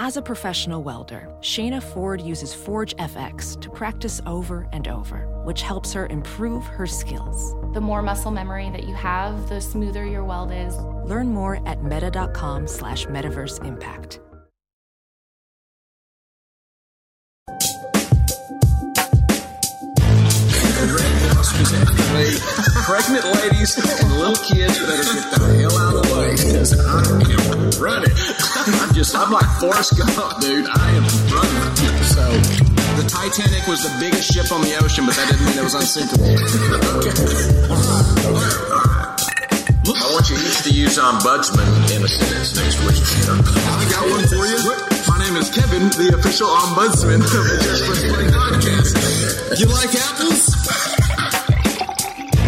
As a professional welder, Shayna Ford uses Forge FX to practice over and over, which helps her improve her skills. The more muscle memory that you have, the smoother your weld is. Learn more at meta.com slash metaverse impact. pregnant ladies and little kids better get the hell out of the way because I am running. I'm just, I'm like Forrest Gump, dude. I am running. So, the Titanic was the biggest ship on the ocean, but that didn't mean it was unsinkable. okay. I want you each to use um, ombudsman in a sentence next week. I got one for you. My name is Kevin, the official ombudsman of the Just Play podcast. You like apples?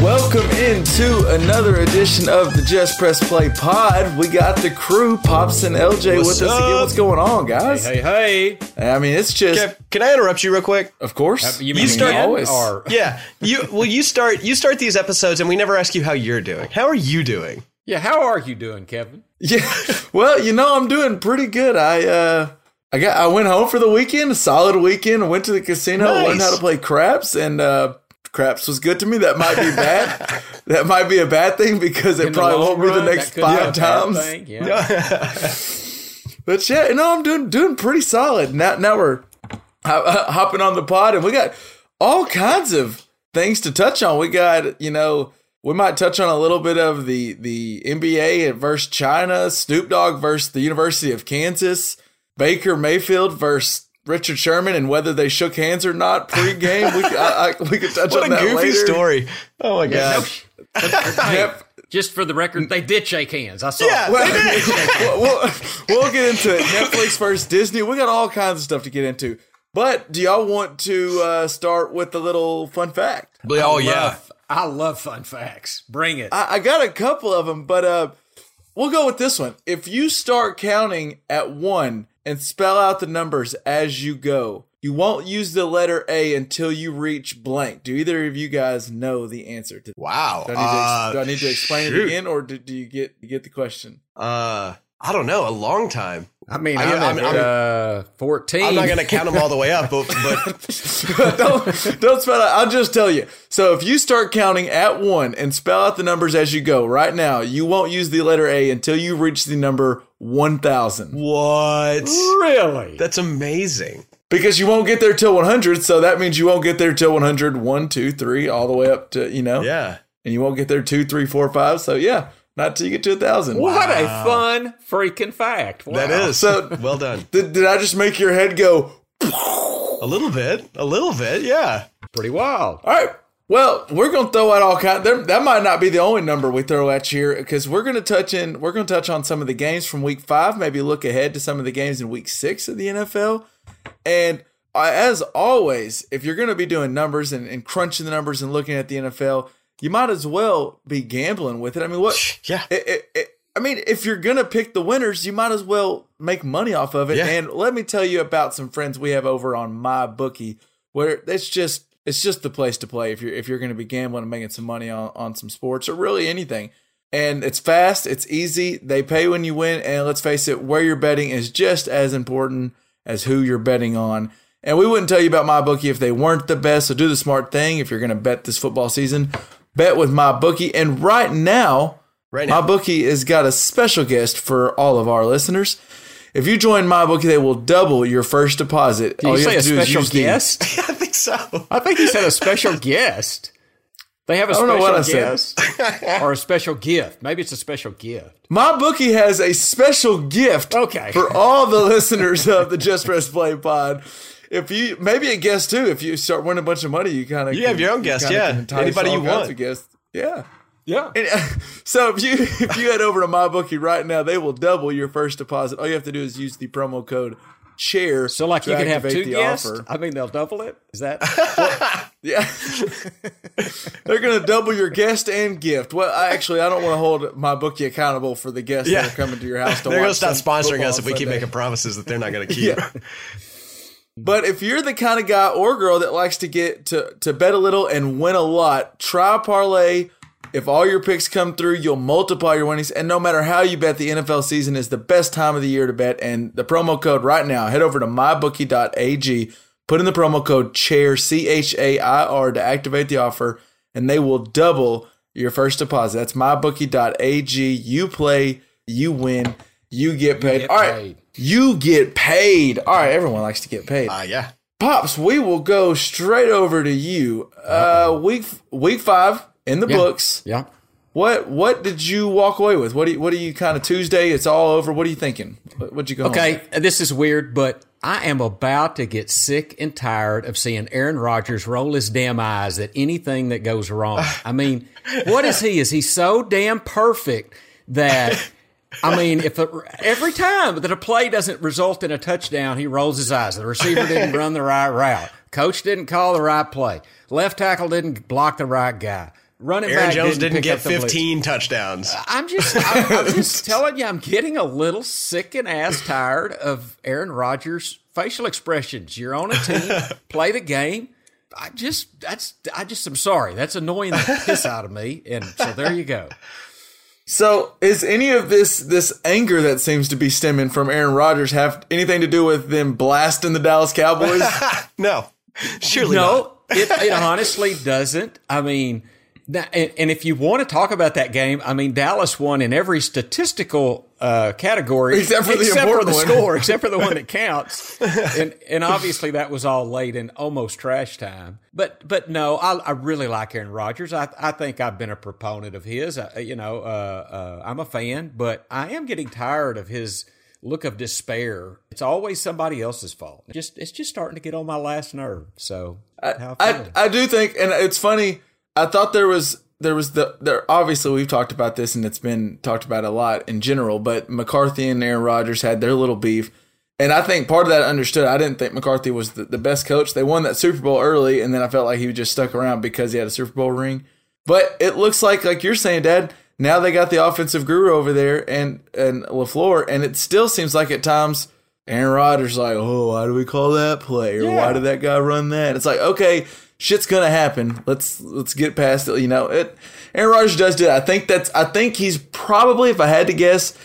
Welcome into another edition of the Just Press Play Pod. We got the crew, Pops and LJ, What's with us again. What's going on, guys? Hey, hey. I mean, it's just, Kev, can I interrupt you real quick? of course, You start always. Or, yeah. You well, you start you start these episodes, and we never ask you how you're doing. How are you doing? Yeah, how are you doing, Kevin? Yeah. Well, you know, I'm doing pretty good. I uh I got I went home for the weekend, a solid weekend. I went to the casino, Nice. learned how to play craps, and uh craps was good to me. That might be bad. that might be a bad thing because it probably won't be the next could be a five times. thing, Yeah. But yeah, no, I'm doing doing pretty solid. Now now we're hopping on the pod, and we got all kinds of things to touch on. We got you know we might touch on a little bit of the the NBA versus China, Snoop Dogg versus the University of Kansas, Baker Mayfield versus Richard Sherman, and whether they shook hands or not pre-game. we I, I, we could touch What on a that goofy later. story! Oh my god! Yep. Just for the record, they did shake hands. I saw. Yeah. it. Well, we'll, we'll get into it. Netflix versus Disney. We got all kinds of stuff to get into. But do y'all want to uh, start with a little fun fact? Oh I yeah. love- I love fun facts. Bring it. I, I got a couple of them, but uh, we'll go with this one. If you start counting at one and spell out the numbers as you go, you won't use the letter A until you reach blank. Do either of you guys know the answer to? Wow. Do I need to, ex- Uh, I need to explain it again, or do, do you get you get the question? Uh, I don't know. A long time. I mean, I- I'm, I'm- at I'm- uh, 14. I'm not going to count them all the way up, but, but don't don't spell out. I'll just tell you. So if you start counting at one and spell out the numbers as you go, right now you won't use the letter A until you reach the number one thousand what? Really? That's amazing. because you won't get there till one hundred. So that means you won't get there till 100, 1, 2, 3, all the way up to you know, Yeah. and you won't get there two, three, four, five. So yeah, not till you get to a thousand. what a fun freaking fact. Wow. That is So- well done. Did, did I just make your head go? A little bit. A little bit. Yeah. pretty wild. All right. Well, we're gonna throw out all kind. There, that might not be the only number we throw at you here because we're gonna touch in. We're gonna touch on some of the games from Week Five. Maybe look ahead to some of the games in Week Six of the NFL. And uh, as always, if you're gonna be doing numbers and, and crunching the numbers and looking at the NFL, you might as well be gambling with it. I mean, what? Yeah. It, it, it, I mean, if you're gonna pick the winners, you might as well make money off of it. Yeah. And let me tell you about some friends we have over on my bookie, where it's just it's just the place to play if you're if you're gonna be gambling and making some money on on some sports or really anything. And it's fast, it's easy. They pay when you win, and let's face it, where you're betting is just as important as who you're betting on. And we wouldn't tell you about my bookie if they weren't the best. So do the smart thing if you're going to bet this football season. Bet with my bookie. And right now, Right now. my bookie has got a special guest for all of our listeners. If you join my bookie, they will double your first deposit. Did you say a special guest? I think so. I think he said a special guest. They have a don't know special said. guest or a special gift. Maybe it's a special gift. My bookie has a special gift Okay. for all the listeners of the Just Press Play pod. If you maybe a guest too, if you start winning a bunch of money, you kind of You have your own guest, yeah. Anybody you want. a guest, Yeah. Yeah. And, uh, so if you if you head over to my bookie right now, they will double your first deposit. All you have to do is use the promo code chair. So, like, to you can have two the guests. offer. I mean, they'll double it. Is that? Yeah, they're gonna double your guest and gift. Well, I actually I don't want to hold my bookie accountable for the guests Yeah. that are coming to your house to They're going to stop sponsoring us if we on keep making promises that they're not going to keep. Yeah. But if you're the kind of guy or girl that likes to get to to bet a little and win a lot, try parlay If all your picks come through, you'll multiply your winnings. And no matter how you bet, the NFL season is the best time of the year to bet. And the promo code right now, head over to mybookie.ag, put in the promo code CHAIR, C H A I R, to activate the offer, and they will double your first deposit. That's mybookie.ag. You play, you win, you get paid. get all right. You get paid. All right. Everyone likes to get paid. Uh, yeah. Pops, we will go straight over to you. Uh, week week five in the Yeah. books. Yeah. What what did you walk away with? What do you, what do you kind of Tuesday? It's all over. What are you thinking? What, what'd you go? Okay, this is weird, but I am about to get sick and tired of seeing Aaron Rodgers roll his damn eyes at anything that goes wrong. I mean, what is he? Is he so damn perfect that I mean, if every time that a play doesn't result in a touchdown, he rolls his eyes. The receiver didn't run the right route. Coach didn't call the right play. Left tackle didn't block the right guy. Running Aaron back Jones didn't, didn't get up the blitz. 15 touchdowns. I'm just, I'm, I'm just telling you, I'm getting a little sick and ass tired of Aaron Rodgers' facial expressions. You're on a team, play the game. I just, that's, I just, I'm sorry. That's annoying the piss out of me. And so there you go. So is any of this this anger that seems to be stemming from Aaron Rodgers have anything to do with them blasting the Dallas Cowboys? No. Surely not. No, it, it honestly doesn't. I mean, and, and if you want to talk about that game, I mean, Dallas won in every statistical uh, category Except for the except for the score, except for the one that counts. and and obviously that was all late in almost trash time. But but no, I, I really like Aaron Rodgers. I I think I've been a proponent of his. I, you know, uh, uh, I'm a fan, but I am getting tired of his look of despair. It's always somebody else's fault. Just it's just starting to get on my last nerve. So I I. I do think, and it's funny. I thought there was there was the there. Obviously, we've talked about this, and it's been talked about a lot in general. But McCarthy and Aaron Rodgers had their little beef, and I think part of that understood. I didn't think McCarthy was the, the best coach. They won that Super Bowl early, and then I felt like he just stuck around because he had a Super Bowl ring. But it looks like, like you're saying, Dad. Now they got the offensive guru over there, and and Lafleur, and it still seems like at times. Aaron Rodgers like, oh, why do we call that play? Or why did that guy run that? It's like, okay, shit's gonna happen. Let's let's get past it. You know, it. Aaron Rodgers does do that. I think that's. I think he's probably, if I had to guess,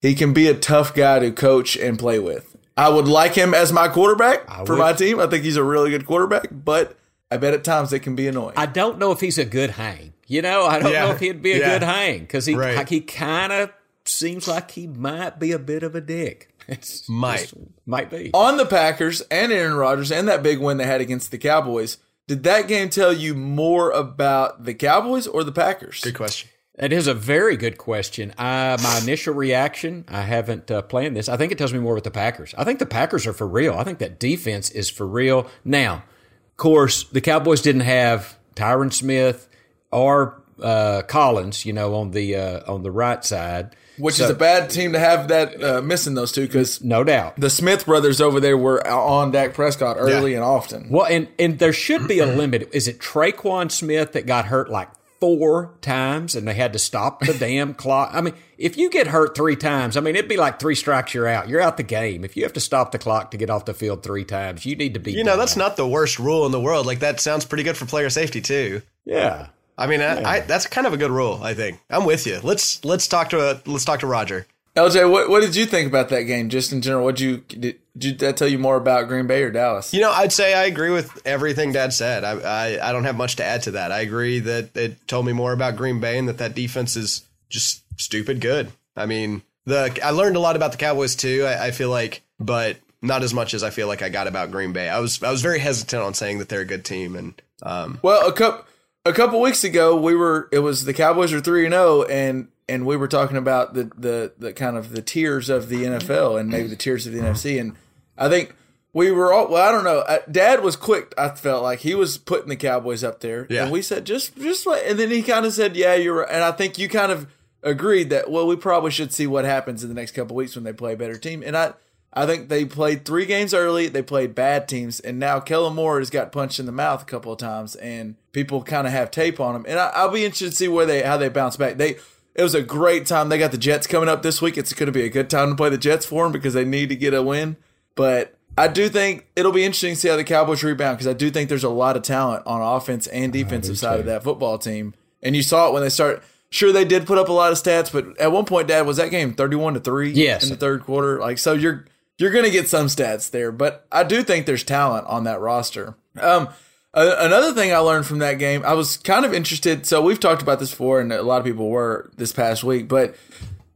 he can be a tough guy to coach and play with. I would like him as my quarterback for would. my team. I think he's a really good quarterback, but I bet at times it can be annoying. I don't know if he's a good hang. You know, I don't Yeah. know if he'd be a Yeah. good hang because he Right. he kind of seems like he might be a bit of a dick. It's Might. just- might be. On the Packers and Aaron Rodgers and that big win they had against the Cowboys, did that game tell you more about the Cowboys or the Packers? Good question. That is a very good question. Uh, my initial reaction, I haven't uh, planned this. I think it tells me more with the Packers. I think the Packers are for real. I think that defense is for real. Now, of course, the Cowboys didn't have Tyron Smith or uh, Collins, you know, on the uh, on the right side, Which So- is a bad team to have that uh, missing those two because no doubt. the Smith brothers over there were on Dak Prescott early Yeah. and often. Well, and and there should be a limit. Is it Traquan Smith that got hurt like four times and they had to stop the damn clock? I mean, if you get hurt three times, I mean, it'd be like three strikes, you're out. You're out the game. If you have to stop the clock to get off the field three times, you need to be. You know, done. that's not the worst rule in the world. Like, that sounds pretty good for player safety, too. Yeah. I mean, I, I, that's kind of a good rule, I think. I'm with you. Let's let's talk to a, let's talk to Roger. LJ, what, what did you think about that game just in general? What you did, did that tell you more about Green Bay or Dallas? You know, I'd say I agree with everything Dad said. I, I I don't have much to add to that. I agree that it told me more about Green Bay and that that defense is just stupid good. I mean, the I learned a lot about the Cowboys too. I, I feel like, but not as much as I feel like I got about Green Bay. I was I was very hesitant on saying that they're a good team, and um, Well, a couple a couple weeks ago, we were it was the Cowboys were three and zero, and and we were talking about the the the kind of the tiers of the NFL and maybe the tiers of the NFC, and I think we were all well. I don't know. Uh, Dad was quick. I felt like he was putting the Cowboys up there, Yeah. and we said just just and then he kind of said, yeah, you're right, and I think you kind of agreed that well, we probably should see what happens in the next couple weeks when they play a better team, and I. I think they played three games early. They played bad teams, and now Kellen Moore has got punched in the mouth a couple of times, and people kind of have tape on him. And I, I'll be interested to see where they how they bounce back. They it was a great time. They got the Jets coming up this week. It's going to be a good time to play the Jets for them because they need to get a win. But I do think it'll be interesting to see how the Cowboys rebound because I do think there's a lot of talent on offense and defensive side of that football team. and you saw it when they start. Sure, they did put up a lot of stats, but at one point, Dad was that game thirty-one to three. Yes. in the third quarter. Like so, you're you're going to get some stats there, but I do think there's talent on that roster. Um, a- another thing I learned from that game, I was kind of interested. So we've talked about this before, and a lot of people were this past week, but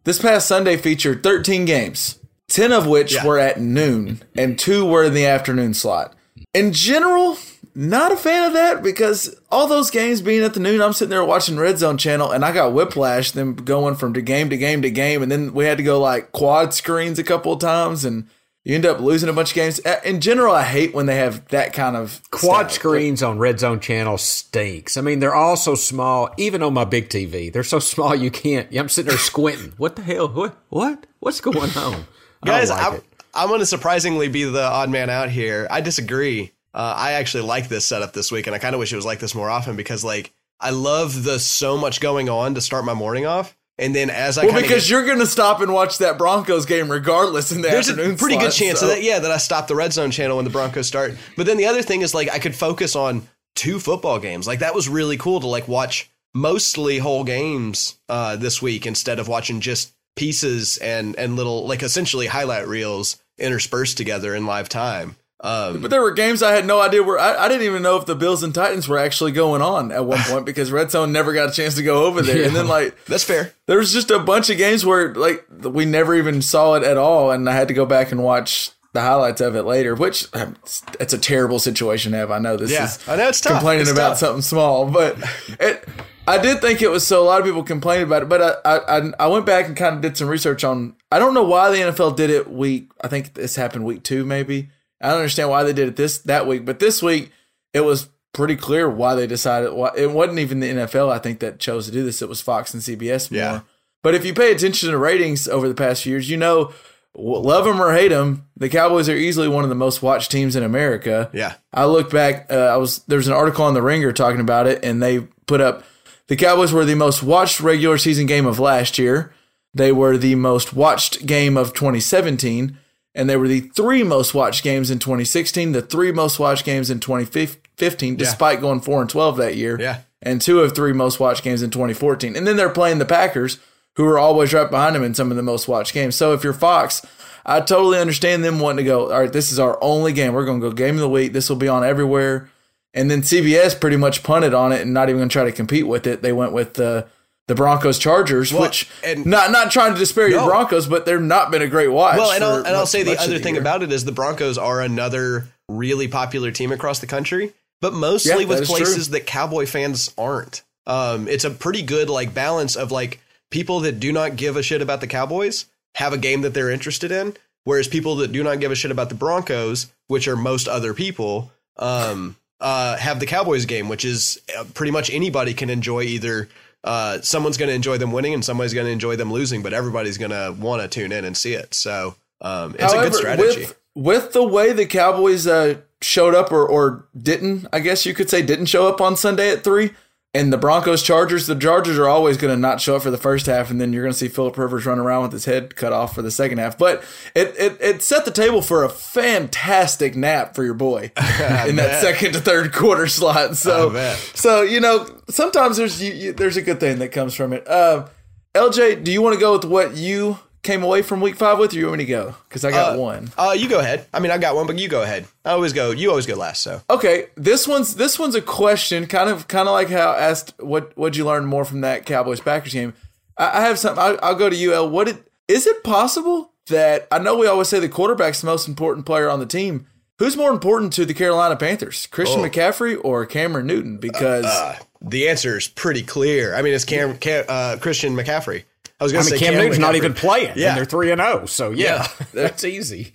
this past Sunday featured 13 games, 10 of which Yeah. were at noon, and two were in the afternoon slot. In general, not a fan of that because all those games being at the noon, I'm sitting there watching Red Zone channel, and I got whiplash them going from to game to game to game, and then we had to go like quad screens a couple of times, and you end up losing a bunch of games. Uh, In general, I hate when they have that kind of Quad stat. screens on Red Zone channel stinks. I mean, they're all so small. Even on my big TV, they're so small you can't. I'm sitting there squinting. What the hell? What? What? What's going on? I don't Guys, like I'm, it. I'm going to surprisingly be the odd man out here. I disagree. Uh, I actually like this setup this week, and I kind of wish it was like this more often because, like, I love the so much going on to start my morning off, and then as I Well, because get- you're going to stop and watch that Broncos game regardless in the there's a afternoon. pretty good chance so- that, yeah, that I stop the red zone channel when the Broncos start. But then the other thing is like I could focus on two football games. Like that was really cool to like watch mostly whole games uh, this week instead of watching just pieces and and little like essentially highlight reels interspersed together in live time. Um, But there were games I had no idea where I, I didn't even know if the Bills and Titans were actually going on at one point because Red Zone never got a chance to go over there. And then like that's fair. there was just a bunch of games where like we never even saw it at all, and I had to go back and watch the highlights of it later. Which um, it's, a terrible situation to have. I know this Yeah, is I know it's tough. complaining It's about tough. something small, but it. I did think it was so. A lot of people complained about it, but I, I I- I went back and kind of did some research on. I don't know why the NFL did it week. I think this happened week two, maybe. I don't understand why they did it this that week, but this week it was pretty clear why they decided. Why it wasn't even the NFL. I think that chose to do this. It was Fox and CBS more. Yeah. But if you pay attention to ratings over the past few years, you know, love them or hate them, the Cowboys are easily one of the most watched teams in America. Yeah. I look back. Uh, I was there's an article on the Ringer talking about it, and they put up the Cowboys were the most watched regular season game of last year. They were the most watched game of 2017, and they were the three most watched games in 2016, the three most watched games in 2015, despite going four and 12 that year. Yeah. and two of three most watched games in 2014. And then they're playing the Packers, who are always right behind them in some of the most watched games. So if you're Fox, I totally understand them wanting to go. All right, this is our only game. We're going to go game of the week. This will be on everywhere. And then CBS pretty much punted on it and not even going to try to compete with it. They went with the the Broncos Chargers, Well, which and- not not trying to disparage No. the Broncos, but they're not been a great watch. Well, and I'll, and I'll much- say the other thing year. about it is the Broncos are another really popular team across the country, but mostly Yeah, with is true. places that Cowboy fans aren't. Um, it's a pretty good like balance of like people that do not give a shit about the Cowboys have a game that they're interested in, whereas people that do not give a shit about the Broncos, which are most other people, um, uh, have the Cowboys game, which is uh, pretty much anybody can enjoy either. Uh, someone's going to enjoy them winning and somebody's going to enjoy them losing, but everybody's going to want to tune in and see it. So um, it's a good strategy. With, with the way the Cowboys uh, showed up or, or didn't, I guess you could say didn't show up on Sunday at three, and the Broncos Chargers, the Chargers are always going to not show up for the first half, and then you're going to see Philip Rivers run around with his head cut off for the second half. But it it, it set the table for a fantastic nap for your boy in that second to third quarter slot. So so you know sometimes there's you, you, there's a good thing that comes from it. Uh, LJ, do you want to go with what you came away from week five with, or you want me to go? Because I got Uh, one. Uh, you go ahead. I mean, I got one, but you go ahead. I always go. You always go last. So Okay, this one's this one's a question, kind of kind of like how I asked what what'd you learn more from that Cowboys Packers game. I, I have something. I, I'll go to you, El. What it, is it possible that I know we always say the quarterback's the most important player on the team. Who's more important to the Carolina Panthers, Christian Oh. McCaffrey or Cameron Newton? Because uh, the answer is pretty clear. I mean, it's Cam, Cam uh, Christian McCaffrey. I was going to mean, say Cam Newton's not even playing, Yeah. and they're three and zero. So yeah, Yeah. that's easy.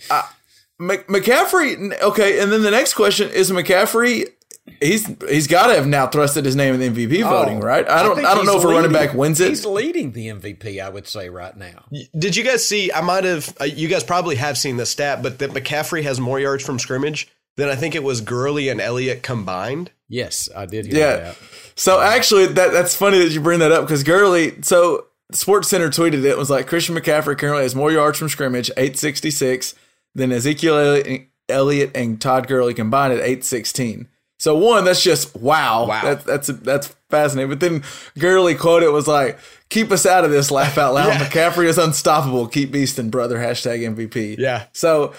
Mc- McCaffrey, okay, and then the next question is McCaffrey. He's he's got to have now thrusted his name in the MVP voting, Oh, right? I don't think I, don't know he's if a running back wins it. He's leading the MVP, I would say, right now. Did you guys see? I might have. Uh, you guys probably have seen the stat, but that McCaffrey has more yards from scrimmage than I think it was Gurley and Elliott combined. Yes, I did hear Yeah. that. So actually, that that's funny that you bring that up because Gurley. So Sports Center tweeted it was like Christian McCaffrey currently has more yards from scrimmage, eight sixty six, than Ezekiel Elliott- and Todd Gurley combined at eight sixteen. So one, that's just wow. Wow. That, that's that's fascinating. But then Gurley quoted was like, "Keep us out of this. Laugh out loud. Yeah. McCaffrey is unstoppable. Keep beasting, brother. Hashtag MVP. Yeah. So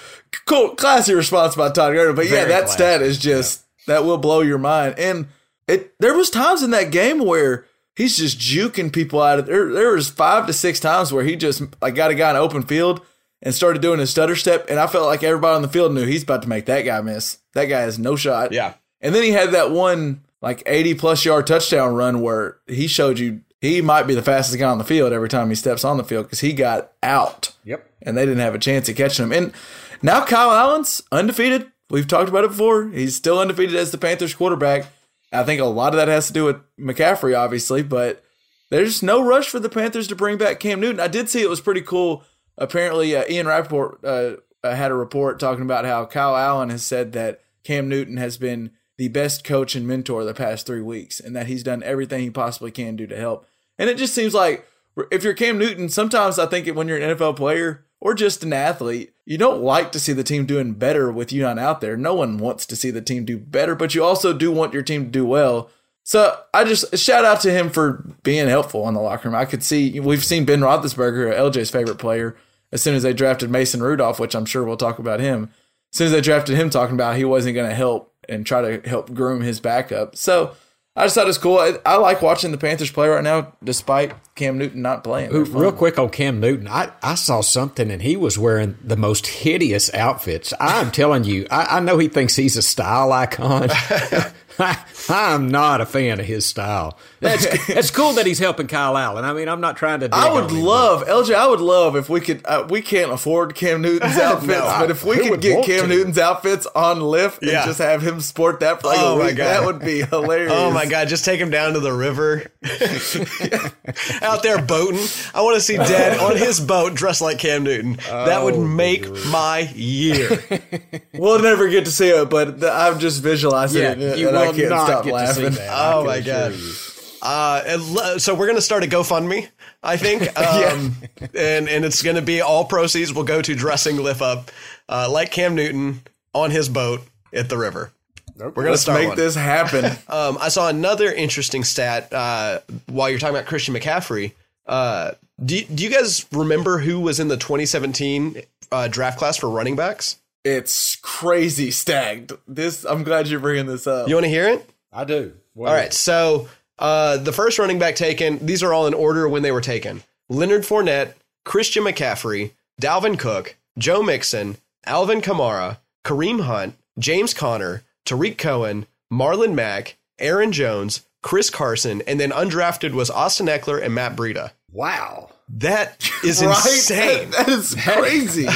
cool, classy response by Todd Gurley. But yeah, that classy. stat is just that will blow your mind. And it there was times in that game where he's just juking people out of there. There was five to six times where he just like got a guy in open field and started doing his stutter step, and I felt like everybody on the field knew he's about to make that guy miss. That guy has no shot. Yeah. And then he had that one like 80 plus yard touchdown run where he showed you he might be the fastest guy on the field every time he steps on the field because he got out Yep. and they didn't have a chance at catching him. And now Kyle Allen's undefeated. We've talked about it before. He's still undefeated as the Panthers quarterback. I think a lot of that has to do with McCaffrey, obviously, but there's no rush for the Panthers to bring back Cam Newton. I did see it was pretty cool. Apparently, uh, Ian Rapoport uh, uh, had a report talking about how Kyle Allen has said that Cam Newton has been the best coach and mentor the past three weeks, and that he's done everything he possibly can do to help. And it just seems like if you're Cam Newton, sometimes I think when you're an NFL player or just an athlete, you don't like to see the team doing better with you not out there. No one wants to see the team do better, but you also do want your team to do well. So I just shout out to him for being helpful in the locker room. I could see we've seen Ben Roethlisberger, LJ's favorite player, as soon as they drafted Mason Rudolph, which I'm sure we'll talk about him. As soon as they drafted him, talking about he wasn't going to help and try to help groom his backup. So I just thought it was cool. I, I like watching the Panthers play right now, despite Cam Newton not playing. They're real fun. quick on Cam Newton, I, I saw something and he was wearing the most hideous outfits. I'm telling you, I, I know he thinks he's a style icon. I, I'm not a fan of his style. That's it's cool that he's helping Kyle Allen. I mean, I'm not trying to. I would love LJ. I would love if we could. Uh, we can't afford Cam Newton's outfits, but if we could get Cam to? Newton's outfits on Lyft and just have him sport that for like Oh a my week, God. that would be hilarious. Oh my god, just take him down to the river. Out there boating. I want to see Dad on his boat dressed like Cam Newton. that would make my year. We'll never get to see it, but I'm just visualizing Yeah, it, and you I can't not stop get to see that. Oh my god. Uh, le- so we're gonna start a GoFundMe, I think, um, and and it's gonna be all proceeds will go to dressing Lift up, uh, like Cam Newton on his boat at the river. We're gonna Let's start make one. this happen. Um, I saw another interesting stat uh, while you're talking about Christian McCaffrey. Uh, do, do you guys remember who was in the 2017 uh, draft class for running backs? it's crazy stacked. This. I'm glad you're bringing this up. You want to hear it? I do. Well, All right. So uh, the first running back taken, these are all in order when they were taken Leonard Fournette, Christian McCaffrey, Dalvin Cook, Joe Mixon, Alvin Kamara, Kareem Hunt, James Conner, Tarik Cohen, Marlon Mack, Aaron Jones, Chris Carson, and then undrafted was Austin Ekeler and Matt Breida. Wow. That is right? insane. that is crazy.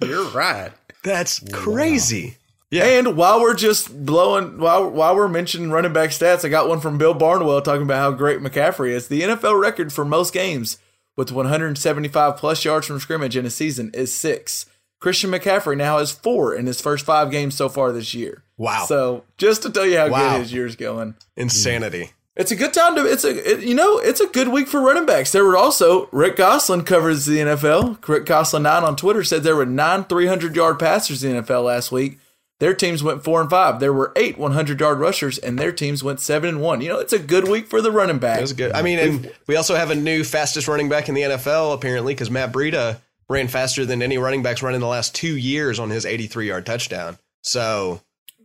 You're right. That's crazy. And while we're just blowing, while while we're mentioning running back stats, I got one from Bill Barnwell talking about how great McCaffrey is. The NFL record for most games with 175 plus yards from scrimmage in a season is six. Christian McCaffrey now has four in his first five games so far this year. Wow. So just to tell you how Wow. good his year's going. Insanity. It's a good time to. It's a it, you know it's a good week for running backs. There were also Rick Gosselin covers the NFL. Rick Gosselin nine on Twitter said there were nine 300 yard passers in the NFL last week. Their teams went four and five. There were eight 100 yard rushers, and their teams went seven and one. You know it's a good week for the running back. It was good. I mean, and we also have a new fastest running back in the NFL apparently because Matt Breida ran faster than any running backs run in the last two years on his 83 yard touchdown. So,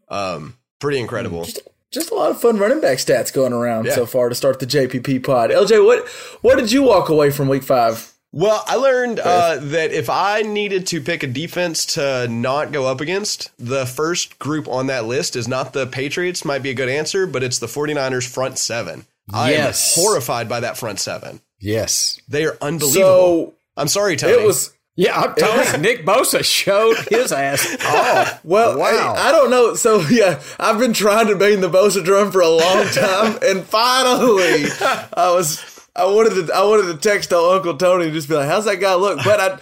um, pretty incredible. Just a lot of fun running back stats going around Yeah. so far to start the JPP pod. LJ, what what did you walk away from week five? Well, I learned uh, that if I needed to pick a defense to not go up against, the first group on that list is not the Patriots, might be a good answer, but it's the 49ers front seven. I Yes. am horrified by that front seven. Yes. They are unbelievable. So I'm sorry, Tony. it was Yeah, I'm telling you, Nick Bosa showed his ass off. Well, Wow. I, I don't know. So yeah, I've been trying to bang the Bosa drum for a long time, and finally, I was I wanted to I wanted to text old Uncle Tony and just be like, "How's that guy look?" But I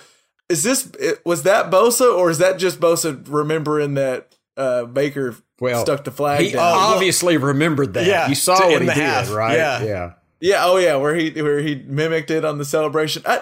is this was that Bosa or is that just Bosa remembering that uh, Baker Well, stuck the flag He down? obviously remembered that. Yeah, you saw what he the did, half. right? Yeah. yeah. Yeah, oh yeah, where he where he mimicked it on the celebration. I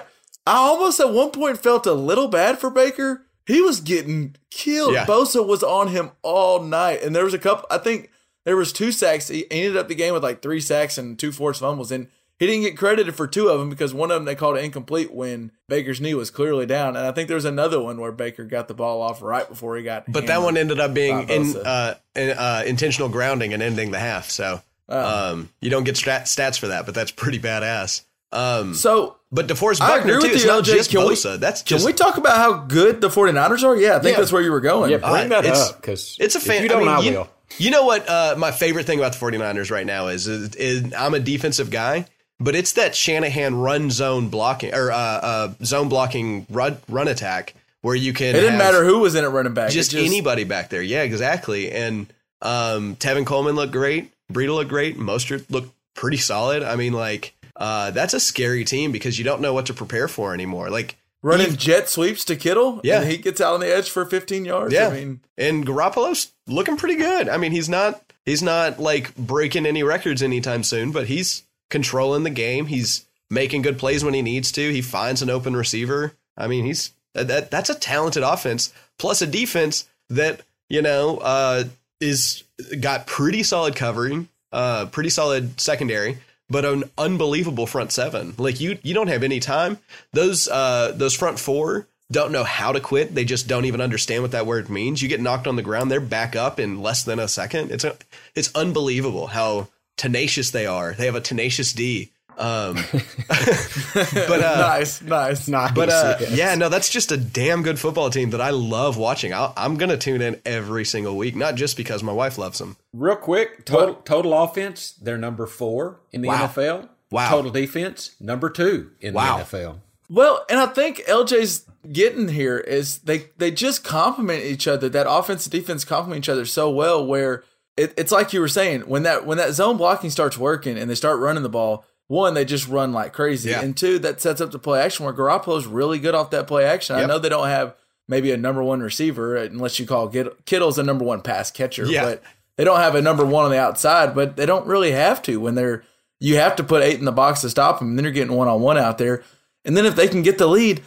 I almost at one point felt a little bad for Baker. He was getting killed. Yeah. Bosa was on him all night, and there was a couple. I think there was two sacks. He ended up the game with like three sacks and two forced fumbles, and he didn't get credited for two of them because one of them they called it incomplete when Baker's knee was clearly down, and I think there was another one where Baker got the ball off right before he got. But that one ended up being in, uh, in, uh, intentional grounding and ending the half. So Oh. um, you don't get stat- stats for that, but that's pretty badass. Um, So but DeForest I agree Buckner too. with It's you, not LJ. just Can we- Bosa. that's can we talk about how good the 49ers are? Yeah, I think Yeah. that's where you were going. Yeah, bring Uh, that it's- up because It's a fan. You don't, I, I, mean, you, will. You know what? Uh, my favorite thing about the 49ers right now is, is, is I'm a defensive guy, but it's that Shanahan run zone blocking or uh, uh, zone blocking run run attack where you can. It didn't matter who was in it running back. just, It anybody back there. Yeah, exactly. And um, Tevin Coleman looked great. Breida looked great. Mostert looked pretty solid. I mean, like uh, that's a scary team because you don't know what to prepare for anymore. Like running jet sweeps to Kittle. Yeah. and he gets out on the edge for 15 yards. Yeah. I mean, And Garoppolo's looking pretty good. I mean, he's not he's not like breaking any records anytime soon, but he's controlling the game. He's making good plays when he needs to. He finds an open receiver. I mean, he's that that's a talented offense plus a defense that, you know, uh is got pretty solid covering, uh pretty solid secondary, but an unbelievable front seven. Like you you don't have any time. Those uh those front four don't know how to quit. They just don't even understand what that word means. You get knocked on the ground, they're back up in less than a second. It's a, it's unbelievable how tenacious they are. They have a tenacious D. Um, but uh, nice, nice. Nice. but uh, yes. yeah, no, that's just a damn good football team that I love watching. I'll, I'm gonna tune in every single week, not just because my wife loves them. Real quick, total total offense, they're number four in the Wow. NFL. Wow. Total defense, number two in Wow. the NFL. Well, and I think LJ's getting here is they they just complement each other. That offense and defense complement each other so well. Where it, it's like you were saying when that when that zone blocking starts working and they start running the ball. One, they just run like crazy, Yeah. and two, that sets up the play action where Garoppolo's really good off that play action. I know they don't have maybe a number one receiver uh, unless you call Kittle's a number one pass catcher, Yeah. but they don't have a number one on the outside. But they don't really have to when they're you have to put eight in the box to stop them. And then you're getting one on one out there. And then if they can get the lead,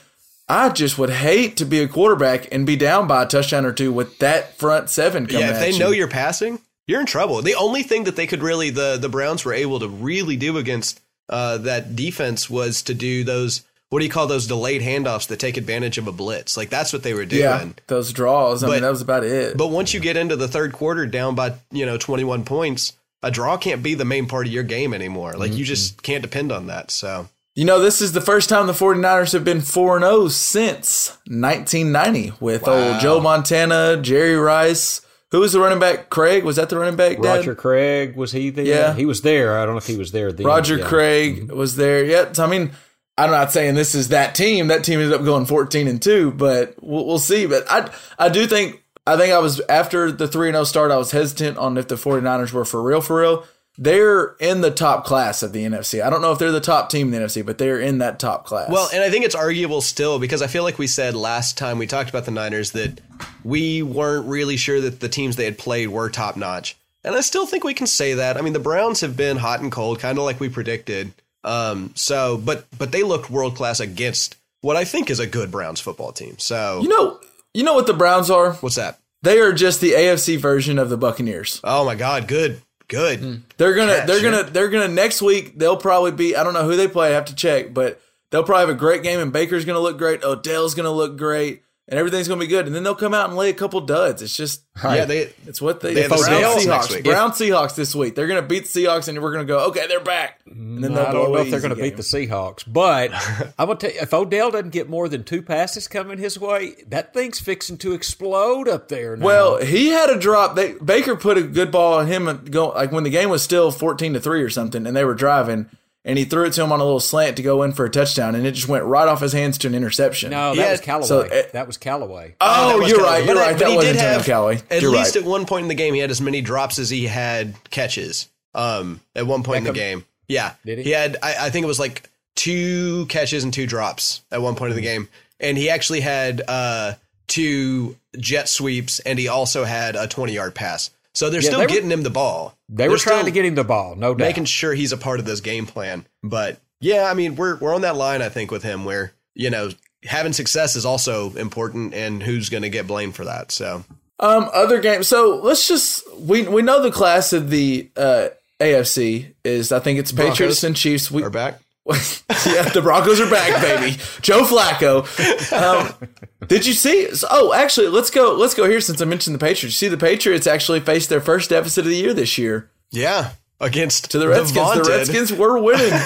I just would hate to be a quarterback and be down by a touchdown or two with that front seven coming yeah, if they you. know you're passing, you're in trouble. The only thing that they could really the the Browns were able to really do against uh, that defense was to do those what do you call those delayed handoffs that take advantage of a blitz? Like that's what they were doing. yeah, those draws. I But- mean, that was about it. But once you get into the third quarter down by, you know, 21 points, a draw can't be the main part of your game anymore. Like you just can't depend on that. So, You know, this is the first time the 49ers have been 4 0 since 1990 with old Joe Montana, Jerry Rice. Who was the running back? Craig? Was that the running back? Dad? Roger Craig was he there? Yeah. he was there. I don't know if he was there. Then. Roger Yeah. Craig mm-hmm. was there. Yeah, so, I mean, I'm not saying this is that team. That team ended up going 14 and two, but we'll, we'll see. But I, I do think, I think I was after the 3 and 0 start, I was hesitant on if the 49ers were for real, for real. They're in the top class of the NFC. I don't know if they're the top team in the NFC, but they're in that top class. well, and I think it's arguable still because I feel like we said last time we talked about the Niners that we weren't really sure that the teams they had played were top notch. And I still think we can say that. I mean, the Browns have been hot and cold, kind of like we predicted. Um, so, but but they looked world class against what I think is a good Browns football team. So, you know, you know what the Browns are? what's that? They are just the AFC version of the Buccaneers. Oh my God, good, good. Hmm. They're gonna, Yeah, they're gonna, they're gonna. Next week, they'll probably be. I don't know who they play. I have to check, but they'll probably have a great game. And Baker's gonna look great. Odell's gonna look great, and everything's gonna be good. And then they'll come out and lay a couple duds. It's just, Yeah, they it's what they. They the Brown Seahawks next Seahawks. week. Brown Seahawks this week. They're gonna beat the Seahawks, and we're gonna go. Okay, they're back. And then they'll I don't know if they're going to beat the Seahawks, but I'm going to tell you, if Odell doesn't get more than two passes coming his way, that thing's fixing to explode up there. Now. Well, he had a drop. They Baker put a good ball on him and go like when the game was still fourteen to three or something, and they were driving, and he threw it to him on a little slant to go in for a touchdown, and it just went right off his hands to an interception. no, that Yeah, was Callaway. so, uh, that was Callaway. Oh, that was you're Callaway. right. You're But right. but That he was did Antonio have Callaway. At You're least right. at one point in the game, he had as many drops as he had catches. Um, at one point in the game, yeah, Did he? had. I, I think it was like two catches and two drops at one point in the Hmm. game, and he actually had uh two jet sweeps, and he also had a twenty yard pass. So they're Yeah, still they were- getting him the ball. They They're were trying still to get him the ball, no doubt. making sure he's a part of this game plan. But yeah, I mean, we're we're on that line. I think with him, where you know having success is also important, and who's going to get blamed for that. So Um, other games. So let's just we we know the class of the uh, AFC is I think it's Patriots Broncos and Chiefs. We Are back? yeah, the Broncos are back, baby. Joe Flacco. Um, did you see? Oh, actually, let's go. Let's go here since I mentioned the Patriots. You see, the Patriots actually faced their first deficit of the year this year Yeah, against to the Redskins. The, vaunted- Redskins were winning.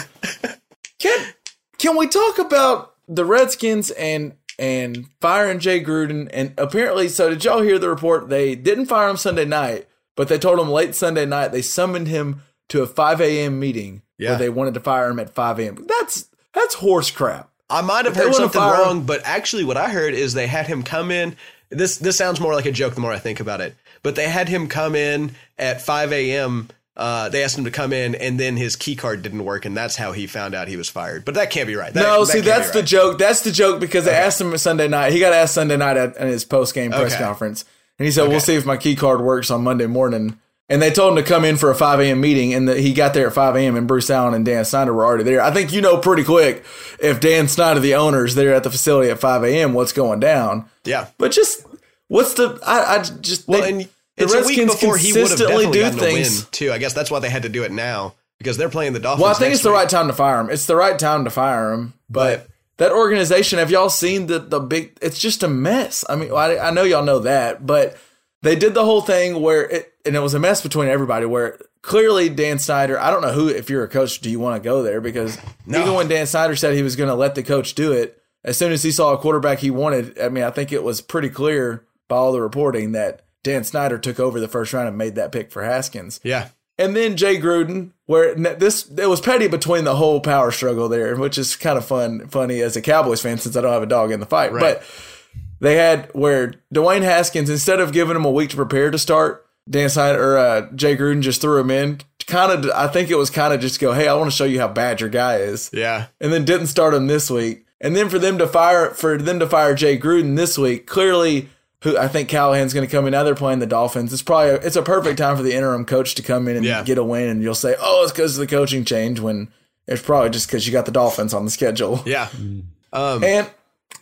can can we talk about the Redskins and and firing Jay Gruden? And apparently, so did y'all hear the report? They didn't fire him Sunday night, but they told him late Sunday night they summoned him to a 5 a.m. meeting Yeah. they wanted to fire him at 5 a.m. That's that's horse crap. I might have heard something him- wrong, but actually, what I heard is they had him come in. This this sounds more like a joke the more I think about it. But they had him come in at 5 a.m. Uh, they asked him to come in, and then his key card didn't work, and that's how he found out he was fired. But that can't be right. That- no, that see that's the right. joke. That's the joke because they asked him Sunday night. He got asked Sunday night at, at his post game press Okay. conference, and he said, "We'll see if my key card works on Monday morning." And they told him to come in for a 5 a.m. meeting, and the, he got there at 5 a.m. and Bruce Allen and Dan Snyder were already there. I think you know pretty quick if Dan Snyder, the owners, there at the facility at 5 a.m. what's going down. Yeah. But just what's the? I, I just Well, they- and the it's a week Redskins before he would have consistently do things. too. I guess that's why they had to do it now because they're playing the Dolphins. Well, I think it's the week. right time to fire him. It's the right time to fire him. But But- that organization, have y'all seen the the big? It's just a mess. I mean, I, I know y'all know that, but they did the whole thing where it and it was a mess between everybody. Where clearly Dan Snyder, I don't know who. If you're a coach, do you want to go there? Because even when Dan Snyder said he was going to let the coach do it, as soon as he saw a quarterback he wanted, I mean, I think it was pretty clear by all the reporting that Dan Snyder took over the first round and made that pick for Haskins. Yeah. And then Jay Gruden, where this it was petty between the whole power struggle there, which is kind of fun, funny as a Cowboys fan since I don't have a dog in the fight. But they had where Dwayne Haskins, instead of giving him a week to prepare to start, Dan Snyder or uh, Jay Gruden just threw him in. Kind of, I think it was kind of just go, hey, I want to show you how bad your guy is Yeah. and then didn't start him this week. And then for them to fire for them to fire Jay Gruden this week, clearly who I think Callahan's going to come in. Now they're playing the Dolphins. It's probably it's a perfect time for the interim coach to come in and Yeah. get a win. And you'll say, oh, it's because of the coaching change. When it's probably just because you got the Dolphins on the schedule. Yeah. Um, And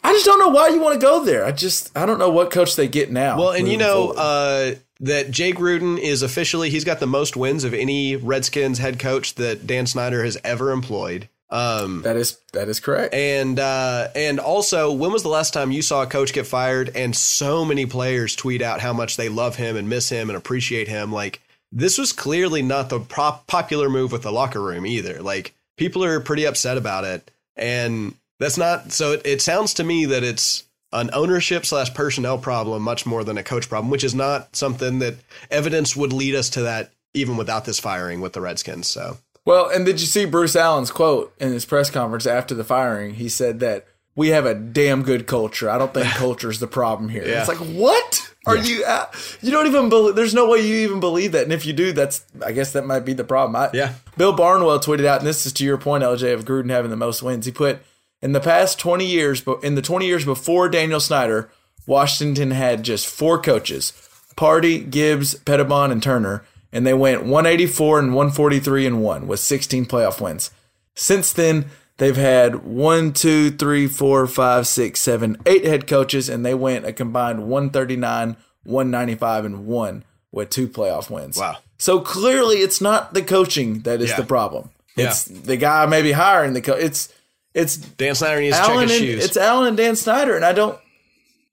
I just don't know why you want to go there. I just I don't know what coach they get now. Well, and you know uh, that Jay Gruden is officially he's got the most wins of any Redskins head coach that Dan Snyder has ever employed. Um, that is that is correct. and uh, and also, when was the last time you saw a coach get fired and so many players tweet out how much they love him and miss him and appreciate him? Like this was clearly not the prop- popular move with the locker room either. Like people are pretty upset about it, and that's not. So it, it sounds to me that it's an ownership slash personnel problem much more than a coach problem, which is not something that evidence would lead us to that even without this firing with the Redskins. So Well, and did you see Bruce Allen's quote in his press conference after the firing? He said that we have a damn good culture. I don't think culture is the problem here. Yeah. It's like, what are you? Uh, you don't even believe. There's no way you even believe that. And if you do, that's I guess that might be the problem. I, Yeah. Bill Barnwell tweeted out, and this is to your point, LJ, of Gruden having the most wins. He put in the past 20 years, but in the 20 years before Daniel Snyder, Washington had just four coaches: Pardee, Gibbs, Petitbon, and Turner, and they went 184 and 143 and one with 16 playoff wins. Since then, they've had one, two, three, four, five, six, seven, eight head coaches, and they went a combined 139, 195, and one with two playoff wins. Wow. So clearly, it's not the coaching that is Yeah. the problem. Yeah. It's the guy maybe hiring the coach. It's it's Dan Snyder needs to check his and shoes. it's Allen and Dan Snyder, and I don't.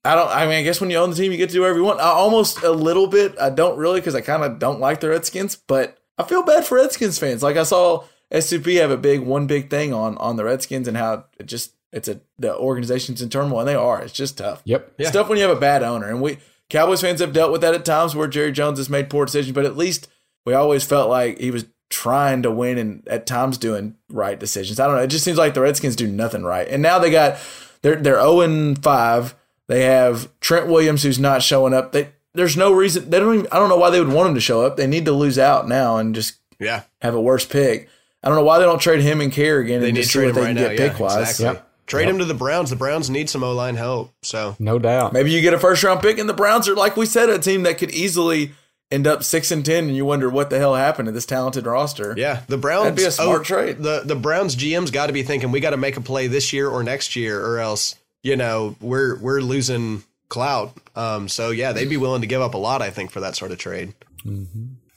I don't. I mean, I guess when you own the team, you get to do whatever you want. I almost a little bit. I don't really because I kind of don't like the Redskins, but I feel bad for Redskins fans. Like I saw SCP have a big one big thing on on the Redskins and how it just it's a the organization's in turmoil, and they are. It's just tough. Yep. It's tough when you have a bad owner, and we Cowboys fans have dealt with that at times where Jerry Jones has made poor decisions, but at least we always felt like he was trying to win and at times doing right decisions. I don't know. It just seems like the Redskins do nothing right, and now they got they're they're zero and five. They have Trent Williams who's not showing up. They there's no reason they don't. Even, I don't know why they would want him to show up. They need to lose out now and just yeah. have a worse pick. I don't know why they don't trade him and Kerrigan They and need just to see trade what they right can now. get Yeah, pick wise. exactly. Yep. Trade him to the Browns. The Browns need some O line help. So No doubt. Maybe you get a first round pick, and the Browns are like we said, a team that could easily end up six and ten, and you wonder what the hell happened to this talented roster. yeah, the Browns. That'd be a smart oh, trade. The the Browns GM's got to be thinking we got to make a play this year or next year, or else you know we're we're losing clout. Um, so yeah, they'd be willing to give up a lot, I think, for that sort of trade.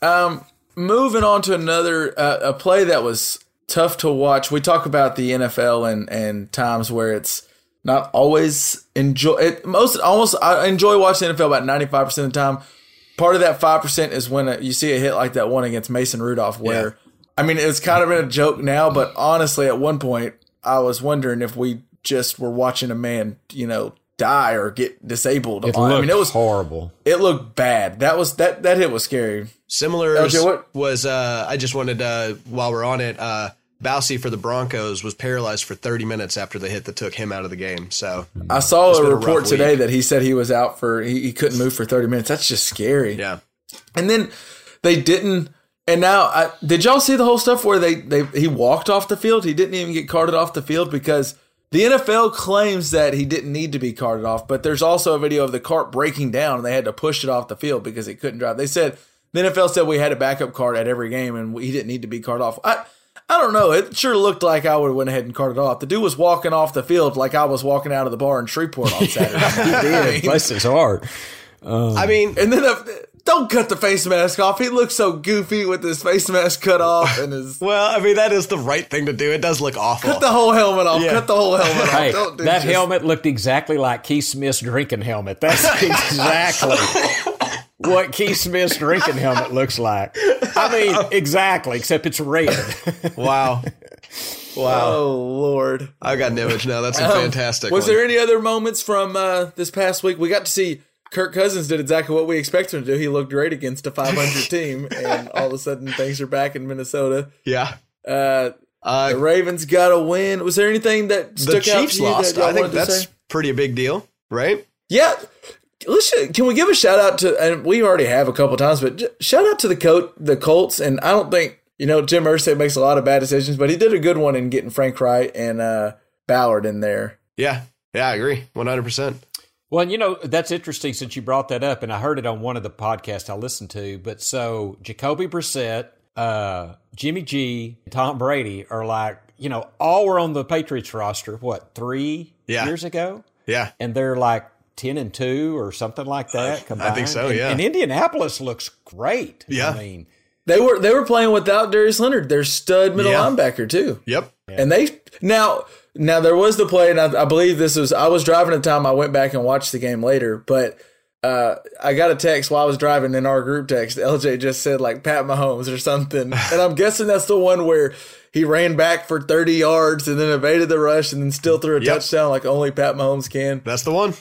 Um, moving on to another uh, a play that was tough to watch. We talk about the NFL and and times where it's not always enjoy it. Most almost I enjoy watching NFL about ninety five percent of the time. Part of that five percent is when you see a hit like that one against Mason Rudolph, where Yeah. I mean it's kind of been a joke now, but honestly, at one point I was wondering if we just were watching a man, you know, die or get disabled. It I mean, it was horrible. it looked bad. That was that that hit was scary. Similar LJ, what- was uh, I just wanted uh, while we're on it, uh, Bousey for the Broncos was paralyzed for 30 minutes after the hit that took him out of the game. So I saw a been a report today week. that he said he was out for he, he couldn't move for 30 minutes. That's just scary. yeah, And then they didn't and now I did y'all see the whole stuff where they they he walked off the field? He didn't even get carted off the field because the NFL claims that he didn't need to be carted off, but there's also a video of the cart breaking down and they had to push it off the field because he couldn't drive. They said the NFL said we had a backup cart at every game and he didn't need to be carted off. I I don't know. It sure looked like I would have went ahead and carted it off. The dude was walking off the field like I was walking out of the bar in Shreveport on Saturday. I mean, Bless his heart. Um, I mean, and then the, don't cut the face mask off. He looks so goofy with his face mask cut off and his well, I mean that is the right thing to do. It does look awful. cut the whole helmet off. Yeah. Cut the whole helmet off. Hey, Don't do that just- helmet looked exactly like Keith Smith's drinking helmet. That's exactly what Keith Smith's drinking helmet looks like. I mean, exactly, except it's red. wow, wow. Oh Lord. I got an image now. That's a Um, fantastic. Was one. there any other moments from uh, this past week? We got to see Kirk Cousins did exactly what we expected him to do. He looked great against a 500 team, and all of a sudden things are back in Minnesota. Yeah. Uh, Uh, the Ravens got a win. Was there anything that the stuck out Chiefs to you lost. that I think that's say? pretty a big deal, right? Yeah. Let's, can we give a shout out to, and we already have a couple times, but j- shout out to the coach, the Colts. And I don't think, you know, Jim Irsay makes a lot of bad decisions, but he did a good one in getting Frank Reich and uh, Ballard in there. Yeah. Yeah, I agree. 100%. Well, and you know, that's interesting since you brought that up, and I heard it on one of the podcasts I listened to. But so Jacoby Brissett, uh, Jimmy G, Tom Brady are like, you know, all were on the Patriots roster, what, three Yeah. years ago? Yeah. And they're like 10 and 2 or something like that combined. I think so, And- yeah. And, Indianapolis looks great. Yeah. I mean, They were they were playing without Darius Leonard, their stud middle Yeah. linebacker too. Yep. And they now now there was the play, and I, I believe this was I was driving at the time. I went back and watched the game later, but uh, I got a text while I was driving in our group text. LJ just said like Pat Mahomes or something, and I'm guessing that's the one where he ran back for 30 yards and then evaded the rush and then still threw a Yep. touchdown like only Pat Mahomes can. That's the one.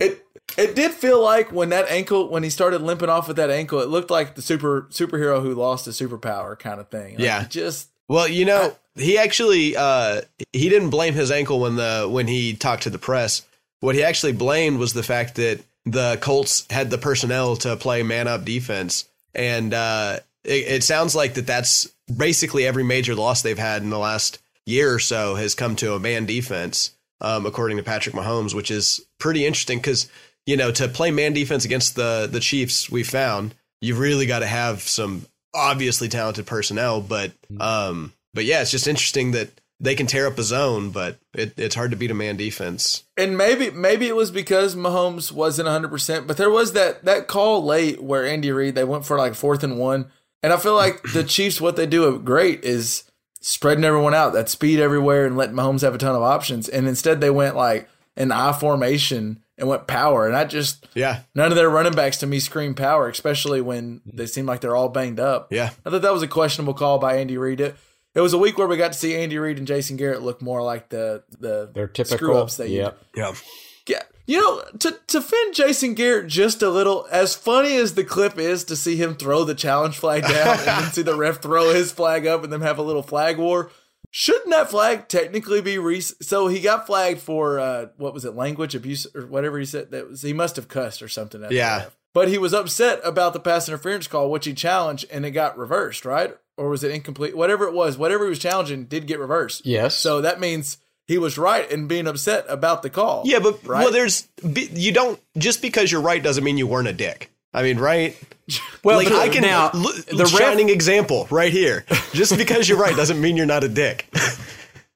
It it did feel like when that ankle when he started limping off with that ankle, it looked like the super superhero who lost his superpower kind of thing. Like, Yeah. just Well, you know, he actually uh, he didn't blame his ankle when the when he talked to the press. What he actually blamed was the fact that the Colts had the personnel to play man up defense, and uh, it, it sounds like that that's basically every major loss they've had in the last year or so has come to a man defense, um, according to Patrick Mahomes, which is pretty interesting because you know to play man defense against the the Chiefs, we found you've really got to have some obviously talented personnel, but um, but yeah, it's just interesting that they can tear up a zone, but it, it's hard to beat a man defense. And maybe maybe it was because Mahomes wasn't 100%, but there was that that call late where Andy Reid they went for like fourth and 1. And I feel like the Chiefs what they do great is spreading everyone out, that speed everywhere and letting Mahomes have a ton of options. And instead they went like an I formation and went power. And I just Yeah, none of their running backs to me scream power, especially when they seem like they're all banged up. yeah, I thought that was a questionable call by Andy Reid. It, it was a week where we got to see Andy Reid and Jason Garrett look more like the the they're typical. screw ups that you Yep. yeah. yeah. You know, to to defend Jason Garrett just a little, as funny as the clip is to see him throw the challenge flag down and then see the ref throw his flag up and them have a little flag war. Shouldn't that flag technically be re? So he got flagged for uh, what was it, language abuse or whatever he said. That was he must have cussed or something. Yeah. But he was upset about the pass interference call, which he challenged, and it got reversed, right? Or was it incomplete? Whatever it was, whatever he was challenging did get reversed. Yes. So that means he was right in being upset about the call. Yeah, but Right? well, there's you don't just because you're right doesn't mean you weren't a dick. I mean, right? Well, like I can now look, the ref, shining example right here. Just because you're right doesn't mean you're not a dick.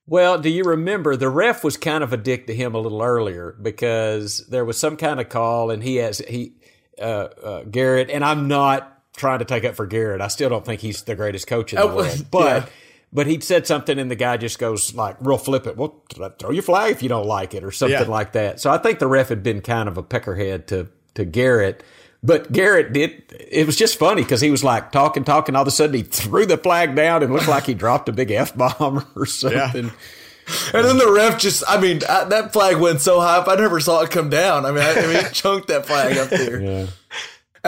Well, do you remember the ref was kind of a dick to him a little earlier because there was some kind of call and he has he uh, uh, Garrett and I'm not trying to take up for Garrett. I still don't think he's the greatest coach in the Oh, world, but. yeah. But he'd said something, and the guy just goes like real flippant. Well, throw your flag if you don't like it, or something Yeah. like that. So I think the ref had been kind of a peckerhead to to Garrett, but Garrett did. It was just funny because he was like talking, talking. All of a sudden, he threw the flag down and looked like he dropped a big f bomb or something. And then the ref just, I mean, I, that flag went so high up, I never saw it come down. I mean, I, I mean, he chunked that flag up there. Yeah.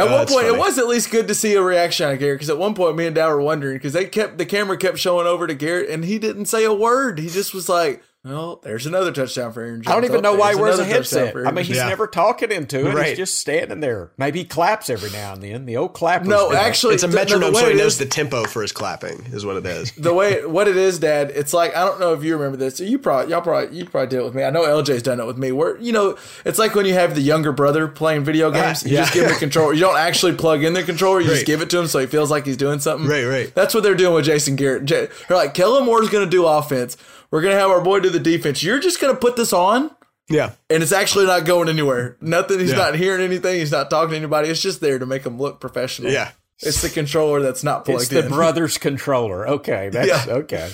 At Oh, one point, funny. it was at least good to see a reaction on Garrett because at one point, me and Dow were wondering because they kept the camera kept showing over to Garrett and he didn't say a word. He just was like, "Well, there's another touchdown for Aaron Jones." I don't even Oh, know why he wears a headset. I mean, he's Yeah. never talking into it. Right. He's just standing there. Maybe he claps every now and then. The old clappers. No, do actually, It's a the- the metronome, so he knows is- the tempo for his clapping. Is what it is. the way what it is, Dad. It's like I don't know if you remember this. You probably y'all probably you probably did it with me. I know LJ's done it with me. Where you know it's like when you have the younger brother playing video games. You just give him the controller. You don't actually plug in the controller. You just give it to him so he feels like he's doing something. Right, right. That's what they're doing with Jason Garrett. They're like Kellen Moore's going to do offense. We're going to have our boy do the defense. You're just going to put this on. Yeah. And it's actually not going anywhere. Nothing. He's Yeah. not hearing anything. He's not talking to anybody. It's just there to make him look professional. Yeah. It's the controller that's not plugged in. it's the in. brother's controller. Okay, that's Yeah. okay.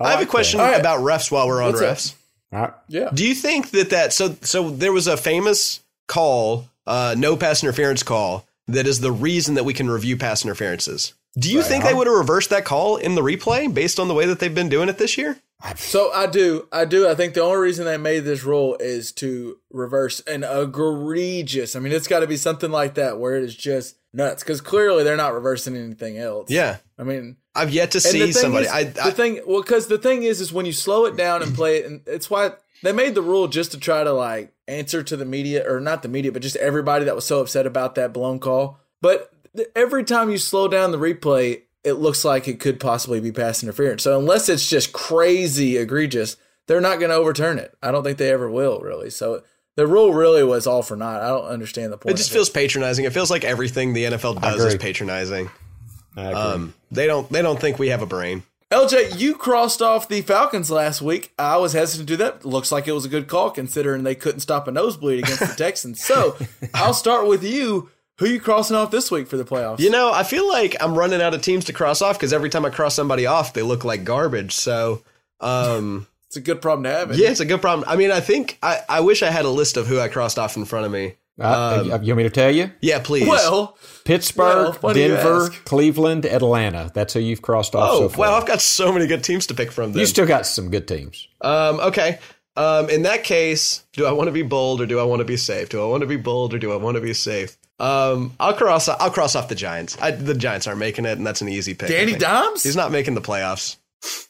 I, have a question All right. about refs while we're on What's refs. All right. yeah. Do you think that that so so there was a famous call, uh, no pass interference call that is the reason that we can review pass interferences? Do you think they would have reversed that call in the replay based on the way that they've been doing it this year? So I do, I do. I think the only reason they made this rule is to reverse an egregious. I mean, it's got to be something like that where it is just nuts because clearly they're not reversing anything else. Yeah. I mean, I've yet to see somebody. is- I, the thing, well, because the thing is, is when you slow it down and play it, and it's why they made the rule just to try to like answer to the media or not the media, but just everybody that was so upset about that blown call. But every time you slow down the replay, it looks like it could possibly be pass interference. So unless it's just crazy egregious, they're not going to overturn it. I don't think they ever will, really. So the rule really was all for naught. I don't understand the point. it just of feels patronizing. It feels like everything the NFL does is patronizing. Um, they don't they don't think we have a brain. LJ, you crossed off the Falcons last week. I was hesitant to do that. Looks like it was a good call considering they couldn't stop a nosebleed against the Texans. So I'll start with you. Who you crossing off this week for the playoffs? You know, I feel like I'm running out of teams to cross off because every time I cross somebody off, they look like garbage. So, um, it's a good problem to have. yeah, it? it's a good problem. I mean, I think I, I wish I had a list of who I crossed off in front of me. Uh, you want me to tell you? Yeah, please. Well, Pittsburgh, Well, Denver. Cleveland, Atlanta. That's who you've crossed off oh so far. wow, I've got so many good teams to pick from. Then. you still got some good teams. um, okay. Um, in that case, do I want to be bold or do I want to be safe? Do I want to be bold or do I want to be safe? Um, I'll cross. I'll cross off the Giants. I, the Giants aren't making it, and that's an easy pick. Danny. Dimes? He's not making the playoffs.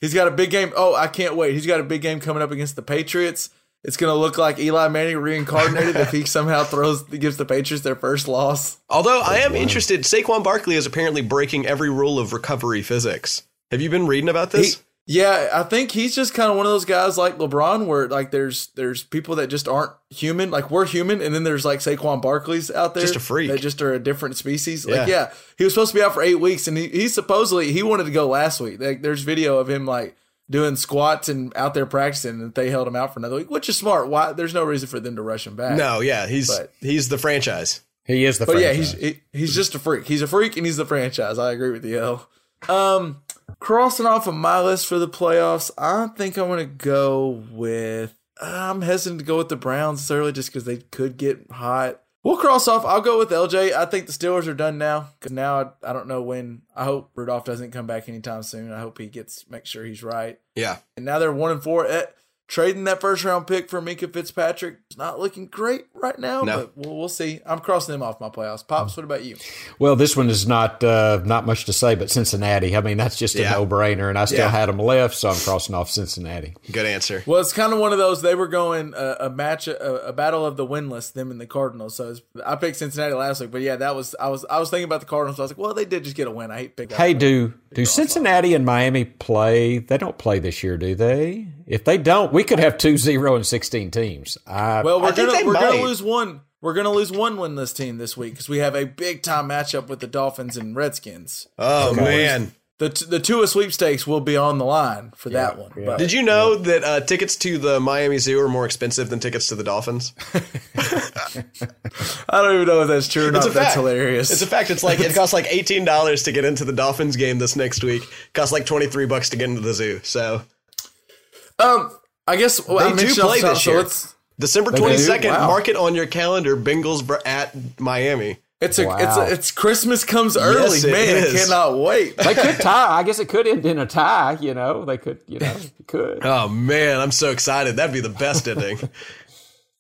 He's got a big game. Oh, I can't wait. He's got a big game coming up against the Patriots. It's going to look like Eli Manning reincarnated if he somehow throws gives the Patriots their first loss. Although I am interested, Saquon Barkley is apparently breaking every rule of recovery physics. Have you been reading about this? He- yeah, I think he's just kind of one of those guys like LeBron, where like there's there's people that just aren't human. Like we're human, and then there's like Saquon Barkley's out there, Just a freak. That just are a different species. Like Yeah. yeah, he was supposed to be out for eight weeks, and he, he supposedly he wanted to go last week. Like there's video of him like doing squats and out there practicing, and they held him out for another week, which is smart. Why? There's no reason for them to rush him back. no, yeah, he's But- he's the franchise. He is the. But yeah, franchise. he's he, he's just a freak. He's a freak, and he's the franchise. I agree with you. Um, crossing off of my list for the playoffs, I think I'm gonna go with. I'm hesitant to go with the Browns early just because they could get hot. We'll cross off. I'll go with LJ. I think the Steelers are done now because now I, I don't know when. I hope Rudolph doesn't come back anytime soon. I hope he gets make sure he's right. Yeah. And now they're one and four. Eh, trading that first round pick for Minkah Fitzpatrick is not looking great right now, No. but we'll, we'll see. I'm crossing them off my playoffs. Pops, what about you? Well, this one is not uh, not much to say, but Cincinnati. I mean, that's just a no brainer, and I still Yeah. had them left, so I'm crossing off Cincinnati. Good answer. Well, it's kind of one of those. They were going uh, a match, a, a battle of the winless, them and the Cardinals. So it's, I picked Cincinnati last week, but yeah, that was I was I was thinking about the Cardinals. I was like, well, they did just get a win. I hate picking. Hey, do do Cincinnati and Miami play? They don't play this year, do they? If they don't, we could have two zero and sixteen teams. I, Well, we're I gonna we're might. gonna lose one. We're gonna lose one winless team this week because we have a big time matchup with the Dolphins and Redskins. Oh man. the the Tua sweepstakes will be on the line for that one. But Did you know that uh, tickets to the Miami Zoo are more expensive than tickets to the Dolphins? I don't even know if that's true or. It's a That's fact. hilarious. It's a fact. It's like it costs like eighteen dollars to get into the Dolphins game this next week. It costs like twenty three bucks to get into the zoo. So um, I guess well, They I do play off the top, this so year. it's December twenty second, Wow. mark it on your calendar. Bengals at Miami. it's a it's a, it's Christmas comes early, Yes, it man. I cannot wait. They could tie. I guess it could end in a tie. You know, they could. You know, could. Oh man, I'm so excited. That'd be the best ending.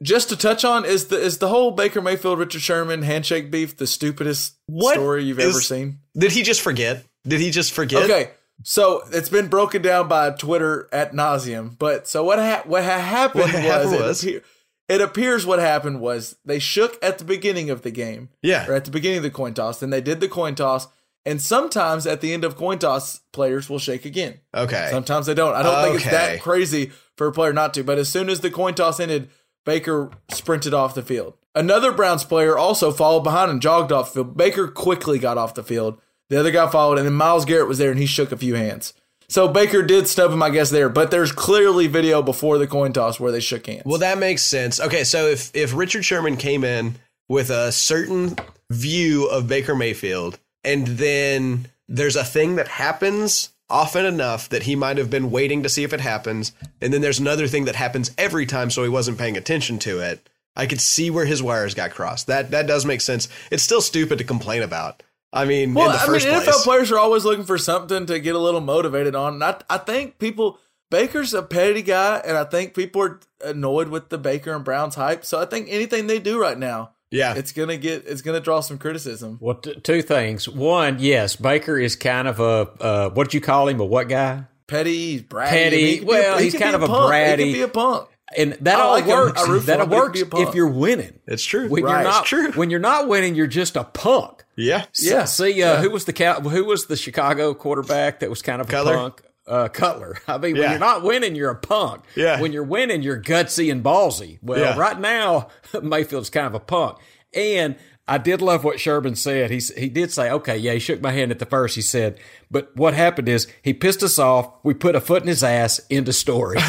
Just to touch on is the is the whole Baker Mayfield Richard Sherman handshake beef the stupidest What story you've is- ever seen? Did he just forget? Did he just forget? Okay, so it's been broken down by Twitter at nauseum. But so what ha- what ha- happened What was, happened it, appear- it appears what happened was they shook at the beginning of the game, Yeah. or at the beginning of the coin toss. Then they did the coin toss, and sometimes at the end of coin toss, players will shake again. Okay. Sometimes they don't. I don't think it's that crazy for a player not to. But as soon as the coin toss ended, Baker sprinted off the field. Another Browns player also followed behind and jogged off the field. Baker quickly got off the field. The other guy followed, and then Myles Garrett was there and he shook a few hands. So Baker did snub him, I guess, there. But there's clearly video before the coin toss where they shook hands. Well, that makes sense. Okay, so if if Richard Sherman came in with a certain view of Baker Mayfield, and then there's a thing that happens often enough that he might have been waiting to see if it happens, and then there's another thing that happens every time, so he wasn't paying attention to it. I could see where his wires got crossed. That that does make sense. It's still stupid to complain about. I mean, Well, in the I mean, first NFL place. players are always looking for something to get a little motivated on. And I, I think people, Baker's a petty guy, and I think people are annoyed with the Baker and Browns hype. So I think anything they do right now, yeah, it's gonna get, it's gonna draw some criticism. Well, t- two things. One, yes, Baker is kind of a uh, what did you call him? A what guy? Petty, he's bratty. Petty. I mean, he could be Well, he he's kind of a punk. He bratty- could be a punk. And that I all like works. That him, but he works could be a punk. if you're winning. it's true. When Right. you're not It's true. when you're not winning, you're just a punk. yeah, Yeah. See, uh, who was the who was the Chicago quarterback that was kind of Cutler? a punk? Uh, Cutler. I mean, Yeah. when you're not winning, you're a punk. Yeah. When you're winning, you're gutsy and ballsy. Well, Yeah. right now, Mayfield's kind of a punk. And I did love what Sherman said. He he did say, "Okay, yeah." He shook my hand at the first. He said, "But what happened is he pissed us off. We put a foot in his ass. End of story." and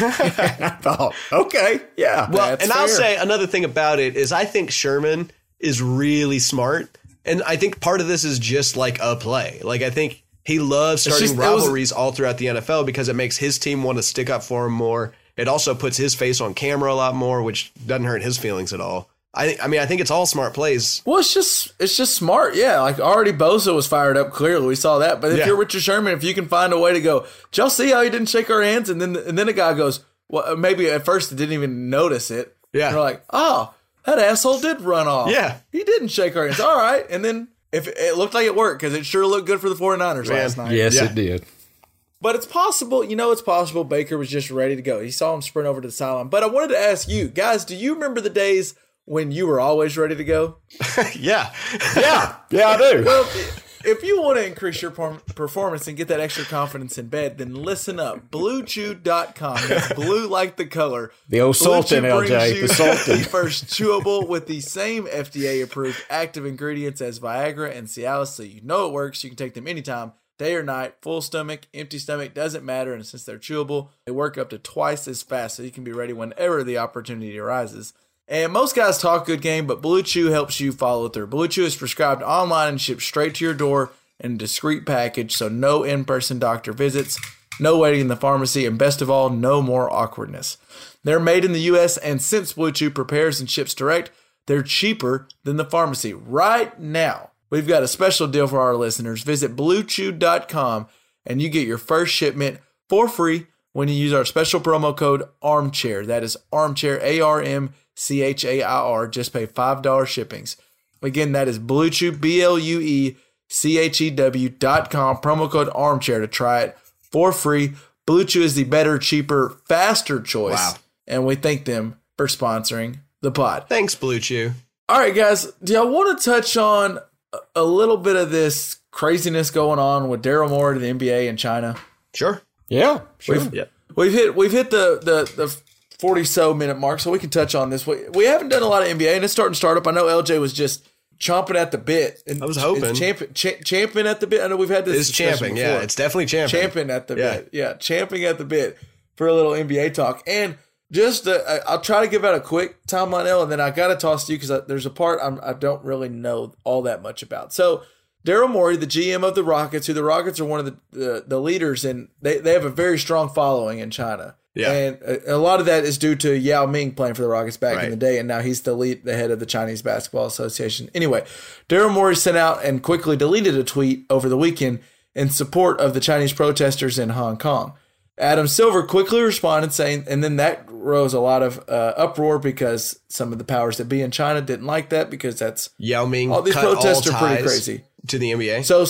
I thought, okay, yeah. Well, and I'll say another thing about it is I think Sherman is really smart, and I think part of this is just like a play. Like I think he loves starting just- it was- rivalries all throughout the NFL because it makes his team want to stick up for him more. It also puts his face on camera a lot more, which doesn't hurt his feelings at all. I. I mean, I think it's all smart plays. Well, it's just it's just smart, yeah. Like already Bosa was fired up. Clearly, we saw that. But if Yeah. you're Richard Sherman, if you can find a way to go, did y'all see how he didn't shake our hands? And then and then a guy goes, well, maybe at first he didn't even notice it. Yeah. and we're like, oh, that asshole did run off. Yeah. he didn't shake our hands. All right, and then if it looked like it worked because it sure looked good for the 49ers Man. last night. yes, Yeah. it did. But it's possible, you know, it's possible Baker was just ready to go. He saw him sprint over to the sideline. But I wanted to ask you guys, do you remember the days when you were always ready to go? yeah, Yeah, yeah, I do. Well, if you want to increase your performance and get that extra confidence in bed, then listen up. BlueChew.com. That's blue like the color. The old Blue Chew Sultan, LJ, the Sultan. First chewable with the same FDA approved active ingredients as Viagra and Cialis, so you know it works. You can take them anytime, day or night, full stomach, empty stomach, doesn't matter. And since they're chewable, they work up to twice as fast, so you can be ready whenever the opportunity arises. And most guys talk good game, but Blue Chew helps you follow through. Blue Chew is prescribed online and shipped straight to your door in a discreet package, so no in person doctor visits, no waiting in the pharmacy, and best of all, no more awkwardness. They're made in the US, and since Blue Chew prepares and ships direct, they're cheaper than the pharmacy. Right now, we've got a special deal for our listeners. Visit bluechew.com and you get your first shipment for free when you use our special promo code armchair. That is armchair, A R M C H A I R. Just pay $5 shippings. Again, that is Blue Chew, B L U E C H E W dot com, promo code armchair to try it for free. Blue Chew is the better, cheaper, faster choice. Wow. And we thank them for sponsoring the pod. thanks, Blue Chew. All right, guys, do y'all want to touch on a- a little bit of this craziness going on with Daryl Morey to the NBA in China? Sure. Yeah, sure. We've, we've hit we've hit the the the forty so minute mark, so we can touch on this. We we haven't done a lot of NBA, and it's starting to start up. I know LJ was just chomping at the bit. And I was hoping. is champ, cha- champing at the bit. I know we've had this. It's champing. Yeah, it's definitely champing. champing at the Yeah. bit. Yeah, champing at the bit for a little NBA talk. And just, uh, I- I'll try to give out a quick timeline, L, and then I got to toss to you because there's a part I'm, I don't really know all that much about. So, Daryl Morey, the GM of the Rockets, who the Rockets are one of the the, the leaders, and they, they have a very strong following in China. Yeah. and a, a lot of that is due to Yao Ming playing for the Rockets back in the day, and now he's the lead, the head of the Chinese Basketball Association. Anyway, Daryl Morey sent out and quickly deleted a tweet over the weekend in support of the Chinese protesters in Hong Kong. Adam Silver quickly responded saying, and then that rose a lot of uh, uproar because some of the powers that be in China didn't like that because that's Yao Ming. All these cut protests all are pretty crazy. to the NBA. so.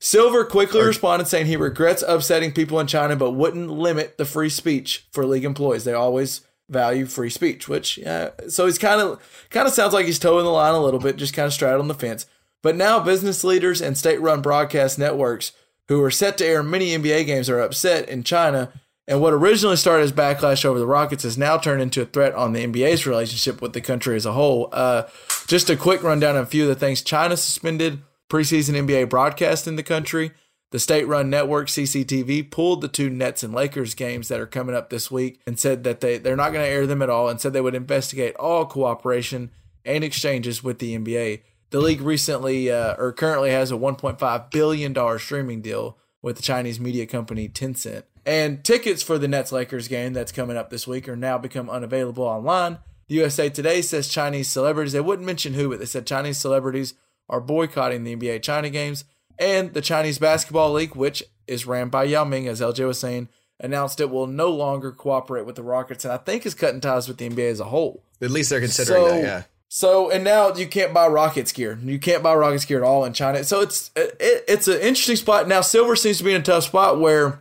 Silver quickly responded saying he regrets upsetting people in China, but wouldn't limit the free speech for league employees. They always value free speech, which yeah. So he's kind of kind of sounds like he's toeing the line a little bit, just kind of straddling the fence. But now business leaders and state-run broadcast networks who are set to air many NBA games are upset in China. And what originally started as backlash over the Rockets has now turned into a threat on the NBA's relationship with the country as a whole. Uh, just a quick rundown of a few of the things China suspended preseason NBA broadcast in the country. The state run network CCTV pulled the two Nets and Lakers games that are coming up this week and said that they, they're not going to air them at all and said they would investigate all cooperation and exchanges with the NBA. The league recently uh, or currently has a $1.5 billion streaming deal with the Chinese media company Tencent. And tickets for the Nets Lakers game that's coming up this week are now become unavailable online. The USA Today says Chinese celebrities, they wouldn't mention who, but they said Chinese celebrities are boycotting the NBA China games. And the Chinese Basketball League, which is ran by Yao Ming, as LJ was saying, announced it will no longer cooperate with the Rockets and I think is cutting ties with the NBA as a whole. At least they're considering So, that. Yeah. so and now you can't buy Rockets gear. You can't buy Rockets gear at all in China. So it's it, it's an interesting spot. Now Silver seems to be in a tough spot where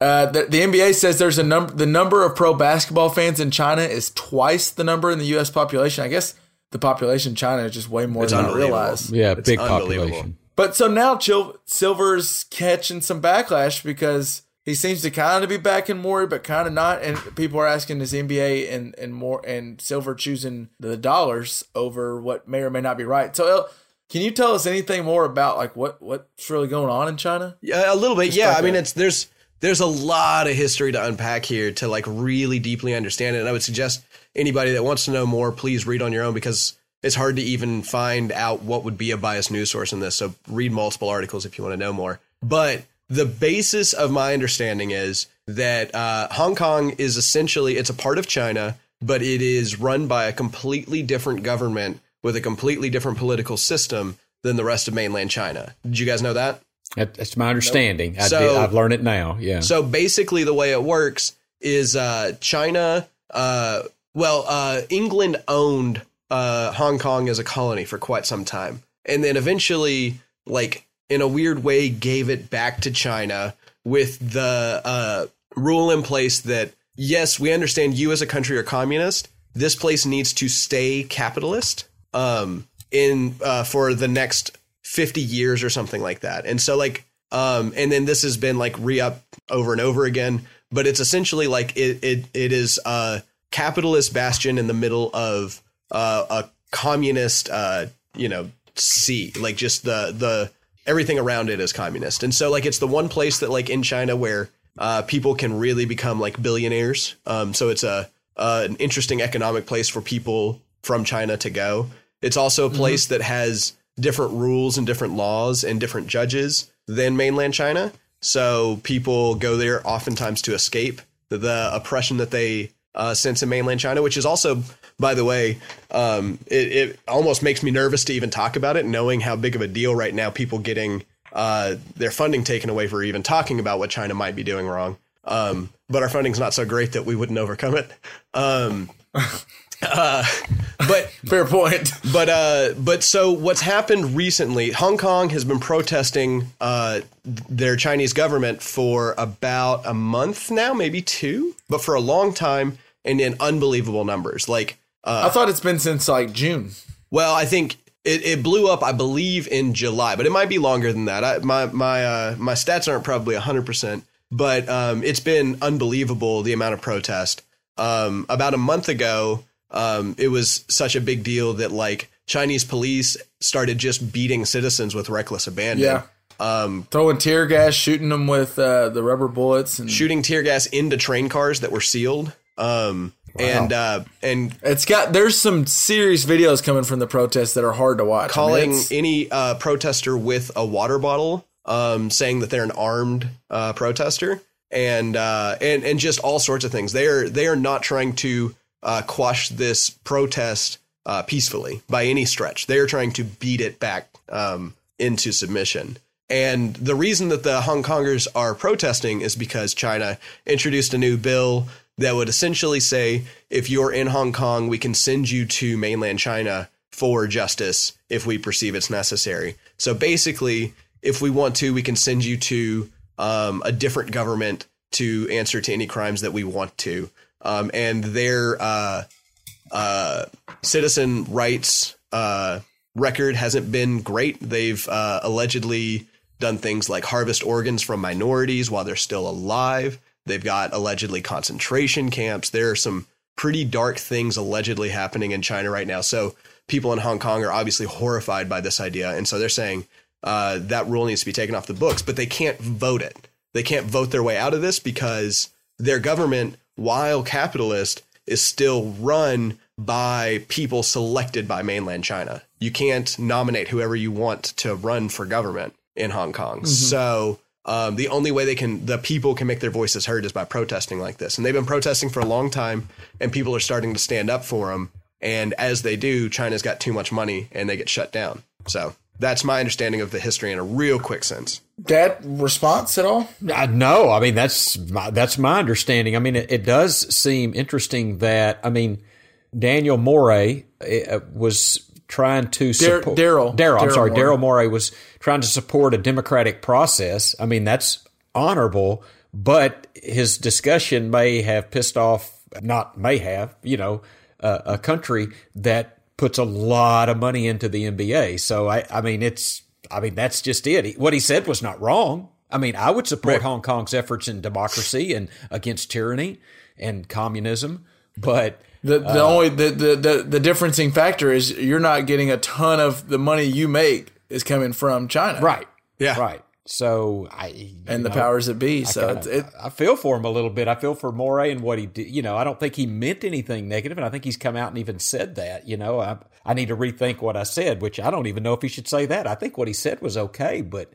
uh, the, the NBA says there's a number the number of pro basketball fans in China is twice the number in the U.S. population. I guess the population in China is just way more It's than I unbelievable. realize. Yeah, It's big population. But so now Chil- Silver's catching some backlash because he seems to kind of be backing Morey, but kind of not. And people are asking is NBA and and more and Silver choosing the dollars over what may or may not be right. So El, can you tell us anything more about like what what's really going on in China? Yeah, a little bit. Yeah, like I mean, it's there's there's a lot of history to unpack here to like really deeply understand it. And I would suggest anybody that wants to know more, please read on your own because it's hard to even find out what would be a biased news source in this. So read multiple articles if you want to know more. But the basis of my understanding is that uh, Hong Kong is essentially it's a part of China, but it is run by a completely different government with a completely different political system than the rest of mainland China. Did you guys know that? That, that's my understanding. I So- I've learned it now. Yeah. So basically, the way it works is uh, China, uh, well, uh, England owned uh, Hong Kong as a colony for quite some time. And then eventually, like, in a weird way, gave it back to China with the uh, rule in place that, yes, we understand you as a country are communist. This place needs to stay capitalist um, in uh, for the next 50 years or something like that. And so like um and then this has been like re-up over and over again, but it's essentially like it it it is a capitalist bastion in the middle of uh, a communist uh you know sea, like just the the everything around it is communist. And so like it's the one place that like in China where uh people can really become like billionaires. Um so it's a uh, an interesting economic place for people from China to go. It's also a place that has different rules and different laws and different judges than mainland China. So people go there oftentimes to escape the oppression that they uh, sense in mainland China, which is also, by the way, um, it, it almost makes me nervous to even talk about it, knowing how big of a deal right now people getting uh, their funding taken away for even talking about what China might be doing wrong. Um, but our funding's not so great that we wouldn't overcome it. Um, uh, but Fair point. but uh, but so what's happened recently? Hong Kong has been protesting uh, their Chinese government for about a month now, maybe two, but for a long time and in unbelievable numbers. Like, uh, I thought it's been since like June. well, I think it, it blew up, I believe, in July, but it might be longer than that. I, my my uh, my stats aren't probably hundred percent, but um, it's been unbelievable the amount of protest. Um, about a month ago, um, it was such a big deal that like Chinese police started just beating citizens with reckless abandon. Yeah. Um, Throwing tear gas, shooting them with uh, the rubber bullets, and shooting tear gas into train cars that were sealed. Um, and uh, and it's got there's some serious videos coming from the protests that are hard to watch. I mean, calling any uh, protester with a water bottle, um, saying that they're an armed uh, protester, and uh, and and just all sorts of things. They are they are not trying to uh, quash this protest uh, peacefully by any stretch. They are trying to beat it back um, into submission. And the reason that the Hong Kongers are protesting is because China introduced a new bill that would essentially say if you're in Hong Kong, we can send you to mainland China for justice if we perceive it's necessary. So basically, if we want to, we can send you to um, a different government to answer to any crimes that we want to. Um, and their uh, uh, citizen rights uh, record hasn't been great. They've uh, allegedly done things like harvest organs from minorities while they're still alive. They've got allegedly concentration camps. There are some pretty dark things allegedly happening in China right now. So people in Hong Kong are obviously horrified by this idea. And so they're saying uh, that rule needs to be taken off the books, but they can't vote it. They can't vote their way out of this because their government, while capitalist, is still run by people selected by mainland China. You can't nominate whoever you want to run for government in Hong Kong. So um, the only way they can, the people can make their voices heard is by protesting like this. And they've been protesting for a long time, and people are starting to stand up for them. And as they do, China's got too much money and they get shut down. So that's my understanding of the history in a real quick sense. that response at all? I no, I mean that's my, that's my understanding. I mean, it, it does seem interesting that I mean Daniel Morey uh, was trying to support Daryl. Daryl. I'm sorry, Daryl Morey was trying to support a democratic process. I mean, that's honorable, but his discussion may have pissed off. Not may have, you know, uh, a country that puts a lot of money into the NBA. So I, I mean, it's, I mean, that's just it. He- What he said was not wrong. I mean, I would support Hong Kong's efforts in democracy and against tyranny and communism, but The the uh, only the, the the the differencing factor is you're not getting a ton of the money you make is coming from China, right, Yeah. right. So I And the know, powers that be. So kinda- it, I feel for him a little bit. I feel for Morey and what he did. You know, I don't think he meant anything negative, and I think he's come out and even said that. You know, I I need to rethink what I said, which I don't even know if he should say that. I think what he said was okay, but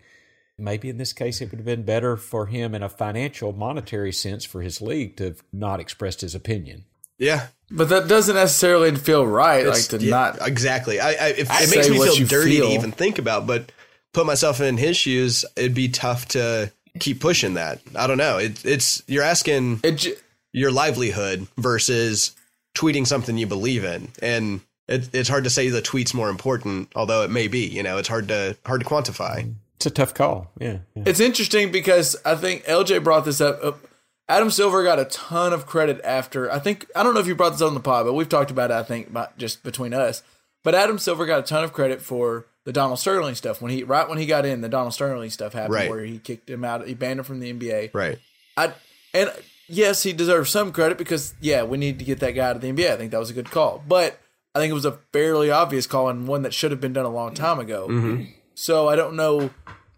maybe in this case it would have been better for him in a financial, monetary sense for his league to have not expressed his opinion. Yeah. but that doesn't necessarily feel right. It's- like to yeah, not. exactly. I, I, if, I it makes say me what feel you dirty feel. to even think about, but put myself in his shoes, it'd be tough to keep pushing that. I don't know. It, it's you're asking It, j- your livelihood versus tweeting something you believe in, and it, it's hard to say the tweet's more important, although it may be. You know, it's hard to hard to quantify. It's a tough call. Yeah. yeah. It's interesting because I think LJ brought this up. Uh, Adam Silver got a ton of credit after. I think I don't know if you brought this up on the pod, but we've talked about it. I think just between us. But Adam Silver got a ton of credit for the Donald Sterling stuff when he right when he got in. The Donald Sterling stuff happened Right. where he kicked him out. He banned him from the NBA. Right. I and yes, he deserves some credit because yeah, we need to get that guy out of the NBA. I think that was a good call, but I think it was a fairly obvious call and one that should have been done a long time ago. Mm-hmm. So I don't know.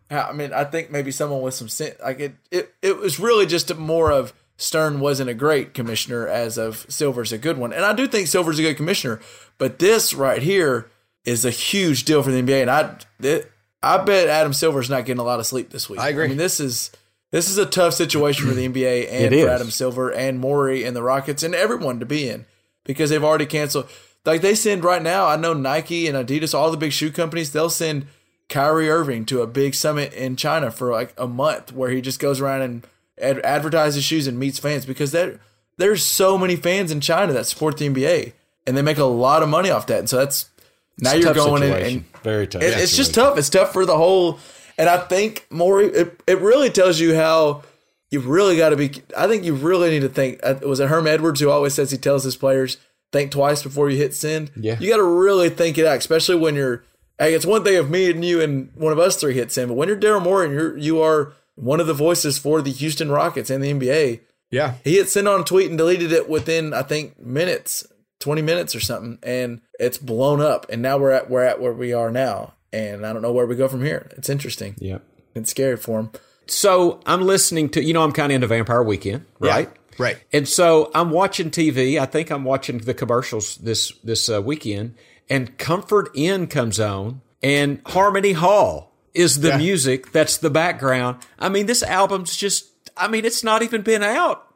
How, I mean, I think maybe someone with some sense, like it, it, it was really just more of Stern wasn't a great commissioner as of Silver's a good one, and I do think Silver's a good commissioner. But this right here is a huge deal for the NBA, and I, it, I bet Adam Silver's not getting a lot of sleep this week. I agree. I mean, this is this is a tough situation for the NBA and for. Adam Silver and Morey and the Rockets and everyone to be in because they've already canceled. Like they send right now, I know Nike and Adidas, all the big shoe companies, they'll send Kyrie Irving to a big summit in China for like a month where he just goes around and ad- advertises shoes and meets fans because there there's so many fans in China that support the NBA and they make a lot of money off that. And so that's now It's you're going in and very tough. it, it's just tough. It's tough for the whole. And I think Morey, it, it really tells you how you really got to be. I think you really need to think. uh, Was it Herm Edwards who always says he tells his players think twice before you hit send? Yeah. you got to really think it out, especially when you're. Hey, it's one thing if me and you and one of us three hit send, but when you're Daryl Morey and you're you are one of the voices for the Houston Rockets and the NBA, Yeah. he hit send on a tweet and deleted it within I think minutes, 20 minutes or something, and it's blown up. And now we're at we're at where we are now, and I don't know where we go from here. It's interesting. Yeah, It's scary for him. So I'm listening to, you know, I'm kind of into Vampire Weekend, right? Yeah, right. And so I'm watching TV. I think I'm watching the commercials this this uh, weekend, and Comfort Inn comes on, and Harmony Hall is the Yeah. music that's the background. I mean, this album's just. I mean, it's not even been out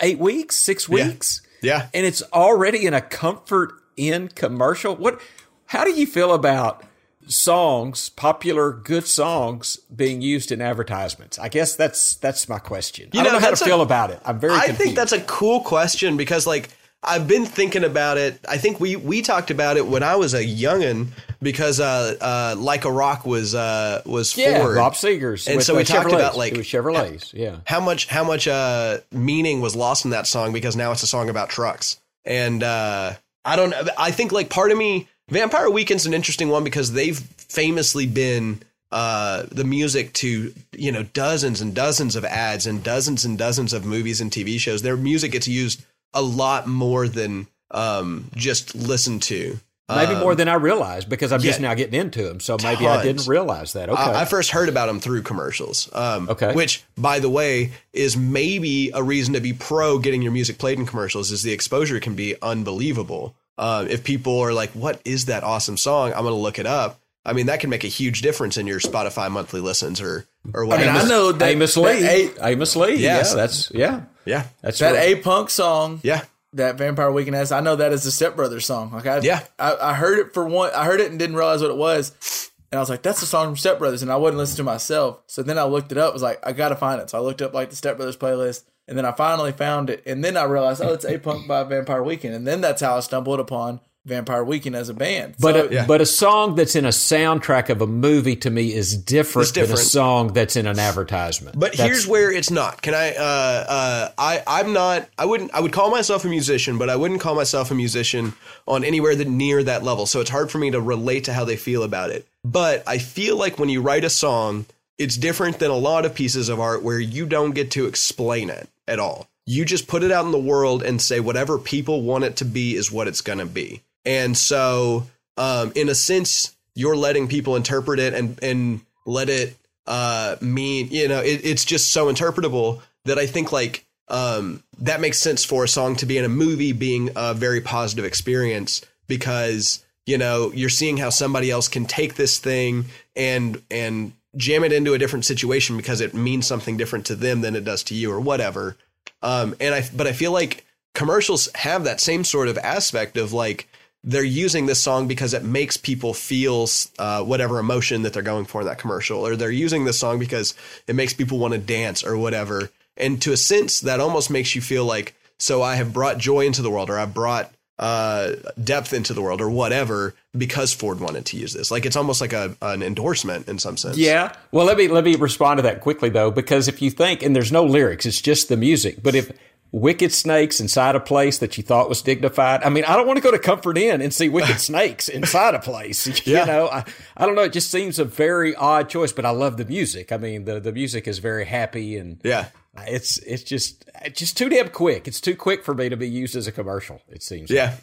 eight weeks, six weeks, Yeah. And it's already in a Comfort Inn commercial. What? How do you feel about? songs, popular good songs being used in advertisements? I guess that's that's my question. You I don't know, know, how to a- feel about it. I'm very I confused. think that's a cool question because like I've been thinking about it. I think we we talked about it when I was a youngin because uh uh like a rock was uh was yeah, Ford. Bob Seger's. And so we talked about, like, it was Chevrolets. Yeah, how much how much uh meaning was lost in that song because now it's a song about trucks and uh i don't know i think like part of me vampire weekend's an interesting one because they've famously been uh the music to you know dozens and dozens of ads and dozens and dozens of movies and tv shows their music gets used a lot more than um just listened to maybe more than I realized because I'm just now getting into them. So maybe I didn't realize that. Okay, I, I first heard about them through commercials. Um, Okay. Which, by the way, is maybe a reason to be pro getting your music played in commercials. Is the exposure can be unbelievable. Um, if people are like, "What is that awesome song?" I'm going to look it up. I mean, that can make a huge difference in your Spotify monthly listens or or I mean, whatever. I know that Amos that Lee. A, Amos Lee. Yes. Yeah, that's yeah. yeah, That's that right. A Punk song yeah, that Vampire Weekend has. I know that is the Step Brothers song. Like I, Yeah. I, I heard it for one. I heard it and didn't realize what it was. And I was like, that's a song from Step Brothers. And I wouldn't listen to myself. So then I looked it up. I was like, I got to find it. So I looked up like the Step Brothers playlist. And then I finally found it. And then I realized, oh, it's A Punk by Vampire Weekend. And then that's how I stumbled upon Vampire Weekend as a band. But So- a, Yeah. but a song that's in a soundtrack of a movie to me is different, It's different. than a song that's in an advertisement. But That's- here's where it's not. Can I? Uh, uh, I I'm not. I wouldn't. I would call myself a musician, but I wouldn't call myself a musician on anywhere that near that level. So it's hard for me to relate to how they feel about it. But I feel like when you write a song, it's different than a lot of pieces of art where you don't get to explain it at all. You just put it out in the world and say whatever people want it to be is what it's going to be. And so, um, in a sense, you're letting people interpret it and and let it uh, mean. You know, it, it's just so interpretable that I think like um, that makes sense for a song to be in a movie being a very positive experience because you know you're seeing how somebody else can take this thing and and jam it into a different situation because it means something different to them than it does to you or whatever. Um, and I, but I feel like commercials have that same sort of aspect of like they're using this song because it makes people feel uh, whatever emotion that they're going for in that commercial, or they're using this song because it makes people want to dance or whatever. And to a sense, that almost makes you feel like, so I have brought joy into the world, or I've brought uh, depth into the world, or whatever, because Ford wanted to use this. Like it's almost like a an endorsement in some sense. Yeah. Well, let me let me respond to that quickly though, because if you think, and there's no lyrics, it's just the music. But if wicked snakes inside a place that you thought was dignified, I mean, I don't want to go to Comfort Inn and see wicked snakes inside a place. Yeah. You know, I, I don't know. It just seems a very odd choice, but I love the music. I mean, the the music is very happy and Yeah. it's it's just it's just too damn quick. It's too quick for me to be used as a commercial. It seems. Yeah.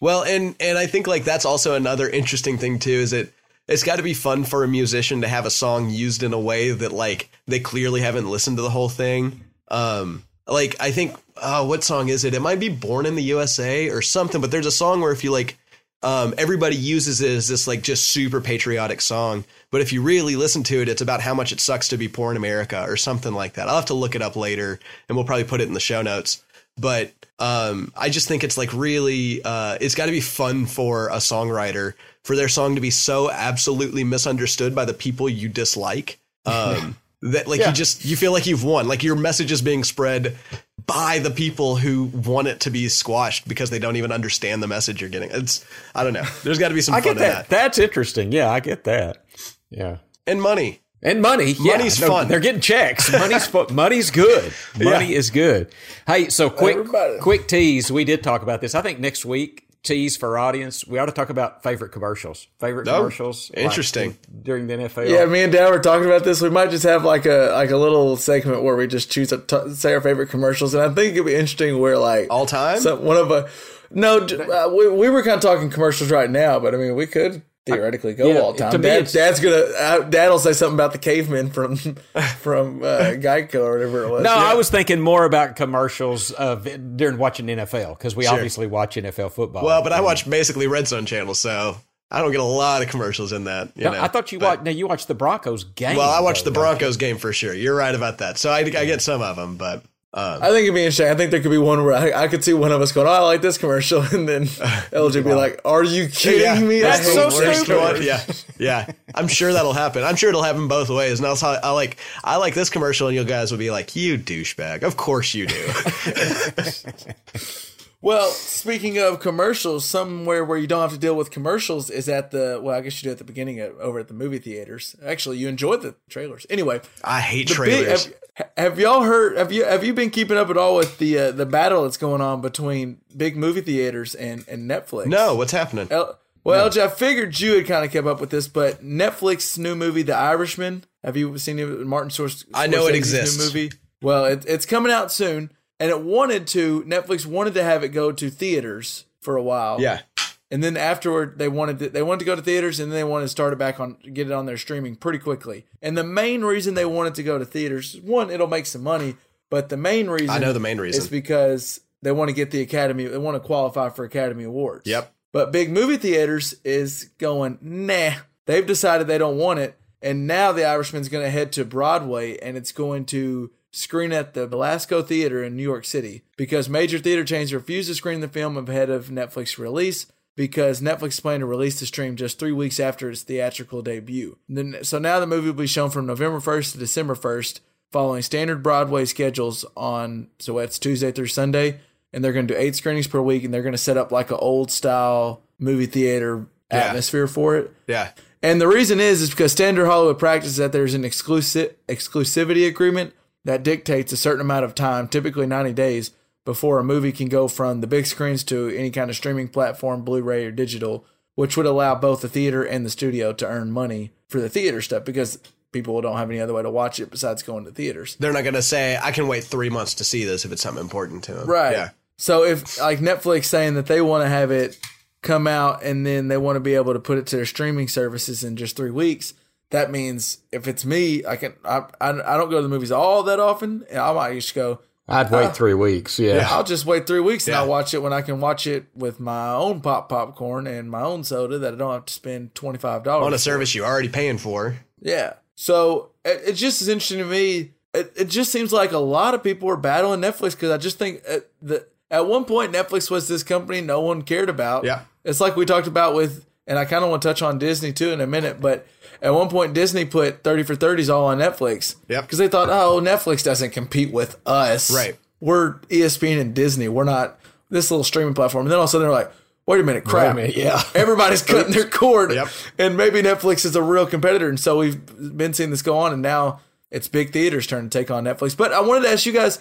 Well, and and I think like that's also another interesting thing too is that it's got to be fun for a musician to have a song used in a way that like they clearly haven't listened to the whole thing. Um like I think uh what song is it? It might be Born in the USA or something, but there's a song where if you like um everybody uses it as this like just super patriotic song, but if you really listen to it it's about how much it sucks to be poor in America or something like that. I'll have to look it up later and we'll probably put it in the show notes but um, I just think it's like really, uh, it's got to be fun for a songwriter for their song to be so absolutely misunderstood by the people you dislike. Um, that like you just you feel like you've won, like your message is being spread by the people who want it to be squashed because they don't even understand the message you're getting. It's I don't know. There's got to be some I fun get in that. that. That's interesting. Yeah, I get that. Yeah. and money. And money, yeah, Money's no, fun. They're getting checks. Money's fu- money's good. Money Yeah. is good. Hey, so quick, Everybody- quick tease. We did talk about this. I think next week tease for our audience. We ought to talk about favorite commercials. Favorite Oh, commercials. like, interesting. during the NFL. Yeah, me and Dad were talking about this. We might just have like a like a little segment where we just choose a t- say our favorite commercials, and I think it'd be interesting where like All time? some, one of a No, uh, we, we were kind of talking commercials right now, but I mean, we could theoretically go Yeah, all the to time. me, Dad, Dad's gonna, uh, Dad'll say something about the cavemen from from uh, Geico or whatever it was. No, Yeah. I was thinking more about commercials of during watching NFL because we obviously watch NFL football. Well, but I watch basically Red Zone channel, so I don't get a lot of commercials in that. You No, know, I thought you but- watched. No, you watched the Broncos game. Well, I watched the though, Broncos game for sure. You're right about that. So I, I get some of them, but um, I think it'd be interesting. I think there could be one where I, I could see one of us going, "Oh, I like this commercial," and then LJ be like, "Are you kidding yeah, me?" That's so worst stupid. one." yeah, yeah. I'm sure that'll happen. I'm sure it'll happen both ways. And that's how I like. I like this commercial, and you guys will be like, "You douchebag." Of course you do. Well, speaking of commercials, somewhere where you don't have to deal with commercials is at the well, I guess you do at the beginning of, over at the movie theaters. Actually, you enjoyed the trailers. Anyway, I hate the big- trailers. have, have y'all heard? Have you have you been keeping up at all with the uh, the battle that's going on between big movie theaters and and Netflix? no, what's happening? L- well, LJ, I figured you had kind of kept up with this, but Netflix new movie, The Irishman. Have you seen it? Martin Scorsese? I know it exists. New movie. Well, it, it's coming out soon, and it wanted to. Netflix wanted to have it go to theaters for a while. Yeah, and then afterward, they wanted to, they wanted to go to theaters, and then they wanted to start it back on, get it on their streaming pretty quickly. And the main reason they wanted to go to theaters, one, it'll make some money, but the main reason I know the main reason. is because they want to get the Academy, they want to qualify for Academy Awards. Yep. But big movie theaters is going, nah. They've decided they don't want it. And now The Irishman's going to head to Broadway and it's going to screen at the Belasco Theater in New York City because major theater chains refuse to screen the film ahead of Netflix release because Netflix is planning to release the stream just three weeks after its theatrical debut. Then, so now the movie will be shown from November 1st to December 1st, following standard Broadway schedules on, so it's Tuesday through Sunday and they're going to do eight screenings per week, and they're going to set up like an old style movie theater Yeah. atmosphere for it. yeah. And the reason is is because standard Hollywood practice that there's an exclusive exclusivity agreement that dictates a certain amount of time, typically 90 days, before a movie can go from the big screens to any kind of streaming platform, Blu-ray or digital, which would allow both the theater and the studio to earn money for the theater stuff because people don't have any other way to watch it besides going to theaters. They're not going to say I can wait three months to see this if it's something important to them. Right. Yeah. So if like Netflix saying that they want to have it come out and then they want to be able to put it to their streaming services in just three weeks, that means if it's me, I can I I, I don't go to the movies all that often. and I might just go. I'd wait ah. three weeks. Yeah. I'll just wait three weeks and Yeah. I'll watch it when I can watch it with my own pop popcorn and my own soda that I don't have to spend twenty five dollars On a service you're already paying for. yeah. So it, it just is interesting to me. It, it just seems like a lot of people are battling Netflix because I just think at, the, at one point Netflix was this company no one cared about. Yeah. It's like we talked about with, and I kind of want to touch on Disney too in a minute, but at one point Disney put 30 for 30s all on Netflix. Yep. Because they thought, oh, Netflix doesn't compete with us. Right. We're ESPN and Disney. We're not this little streaming platform. And then all of a sudden they're like, wait a minute, crap. minute, yeah. Everybody's cutting their cord. Yep. And maybe Netflix is a real competitor. And so we've been seeing this go on. And now it's big theaters turn to take on Netflix. But I wanted to ask you guys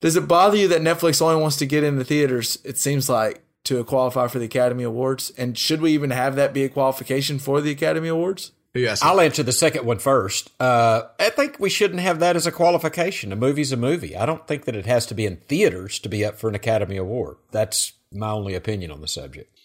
does it bother you that Netflix only wants to get into theaters, it seems like, to qualify for the Academy Awards? And should we even have that be a qualification for the Academy Awards? Who you asking? I'll answer the second one first. Uh, I think we shouldn't have that as a qualification. A movie's a movie. I don't think that it has to be in theaters to be up for an Academy Award. That's my only opinion on the subject.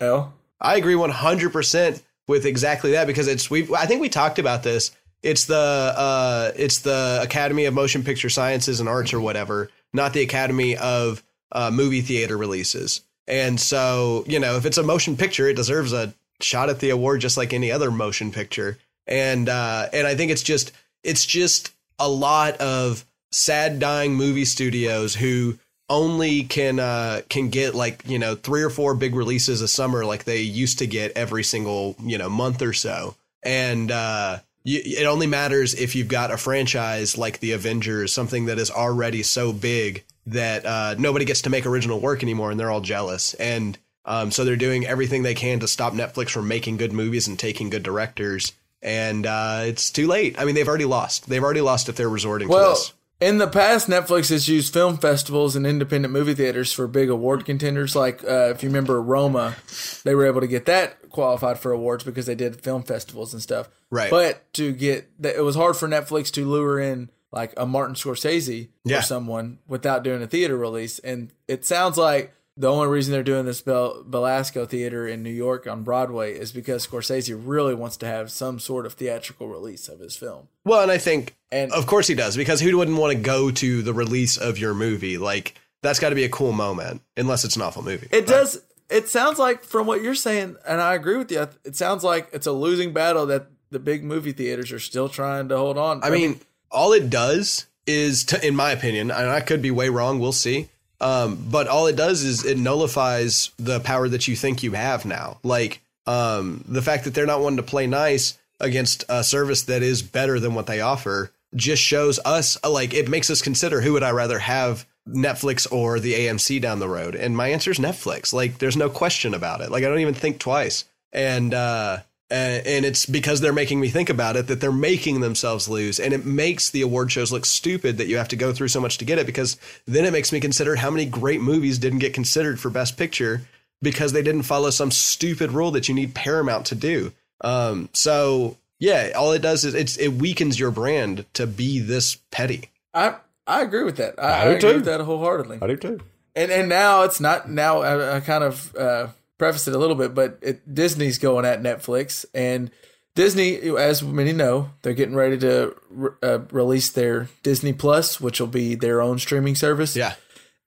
i agree 100% with exactly that because it's we I think we talked about this. It's the uh it's the Academy of Motion Picture Sciences and Arts or whatever, not the Academy of uh, movie theater releases. And so, you know, if it's a motion picture, it deserves a shot at the award just like any other motion picture. And uh and I think it's just it's just a lot of sad dying movie studios who only can uh can get like you know three or four big releases a summer like they used to get every single you know month or so. And uh it only matters if you've got a franchise like the Avengers something that is already so big that uh nobody gets to make original work anymore and they're all jealous. And um so they're doing everything they can to stop Netflix from making good movies and taking good directors and uh it's too late i mean they've already lost they've already lost if they're resorting to Well, this in the past, Netflix has used film festivals and independent movie theaters for big award contenders. Like, uh, if you remember Roma, they were able to get that qualified for awards because they did film festivals and stuff. Right. But to get that, it was hard for Netflix to lure in like a Martin Scorsese Yeah. or someone without doing a theater release. And it sounds like the only reason they're doing this Bel- Belasco Theater in New York on Broadway is because Scorsese really wants to have some sort of theatrical release of his film. Well, and I think, And- of course he does, because who wouldn't want to go to the release of your movie? Like, that's got to be a cool moment, unless it's an awful movie. It does. It sounds like from what you're saying, and I agree with you. It sounds like it's a losing battle that the big movie theaters are still trying to hold on. I mean, all it does is, to, in my opinion, and I could be way wrong, we'll see. Um, but all it does is it nullifies the power that you think you have now. Like um, the fact that they're not wanting to play nice against a service that is better than what they offer just shows us like it makes us consider who would I rather have Netflix or the AMC down the road. And my answer is Netflix. Like there's no question about it. Like I don't even think twice. And uh and, and it's because they're making me think about it that they're making themselves lose and it makes the award shows look stupid that you have to go through so much to get it because then it makes me consider how many great movies didn't get considered for best picture because they didn't follow some stupid rule that you need paramount to do um so yeah all it does is it's it weakens your brand to be this petty I I agree with that. I, I I agree too. with that wholeheartedly. I do too. And and now it's not now. I, I kind of uh, prefaced it a little bit, but it, Disney's going at Netflix, and Disney, as many know, they're getting ready to re- uh, release their Disney Plus, which will be their own streaming service. yeah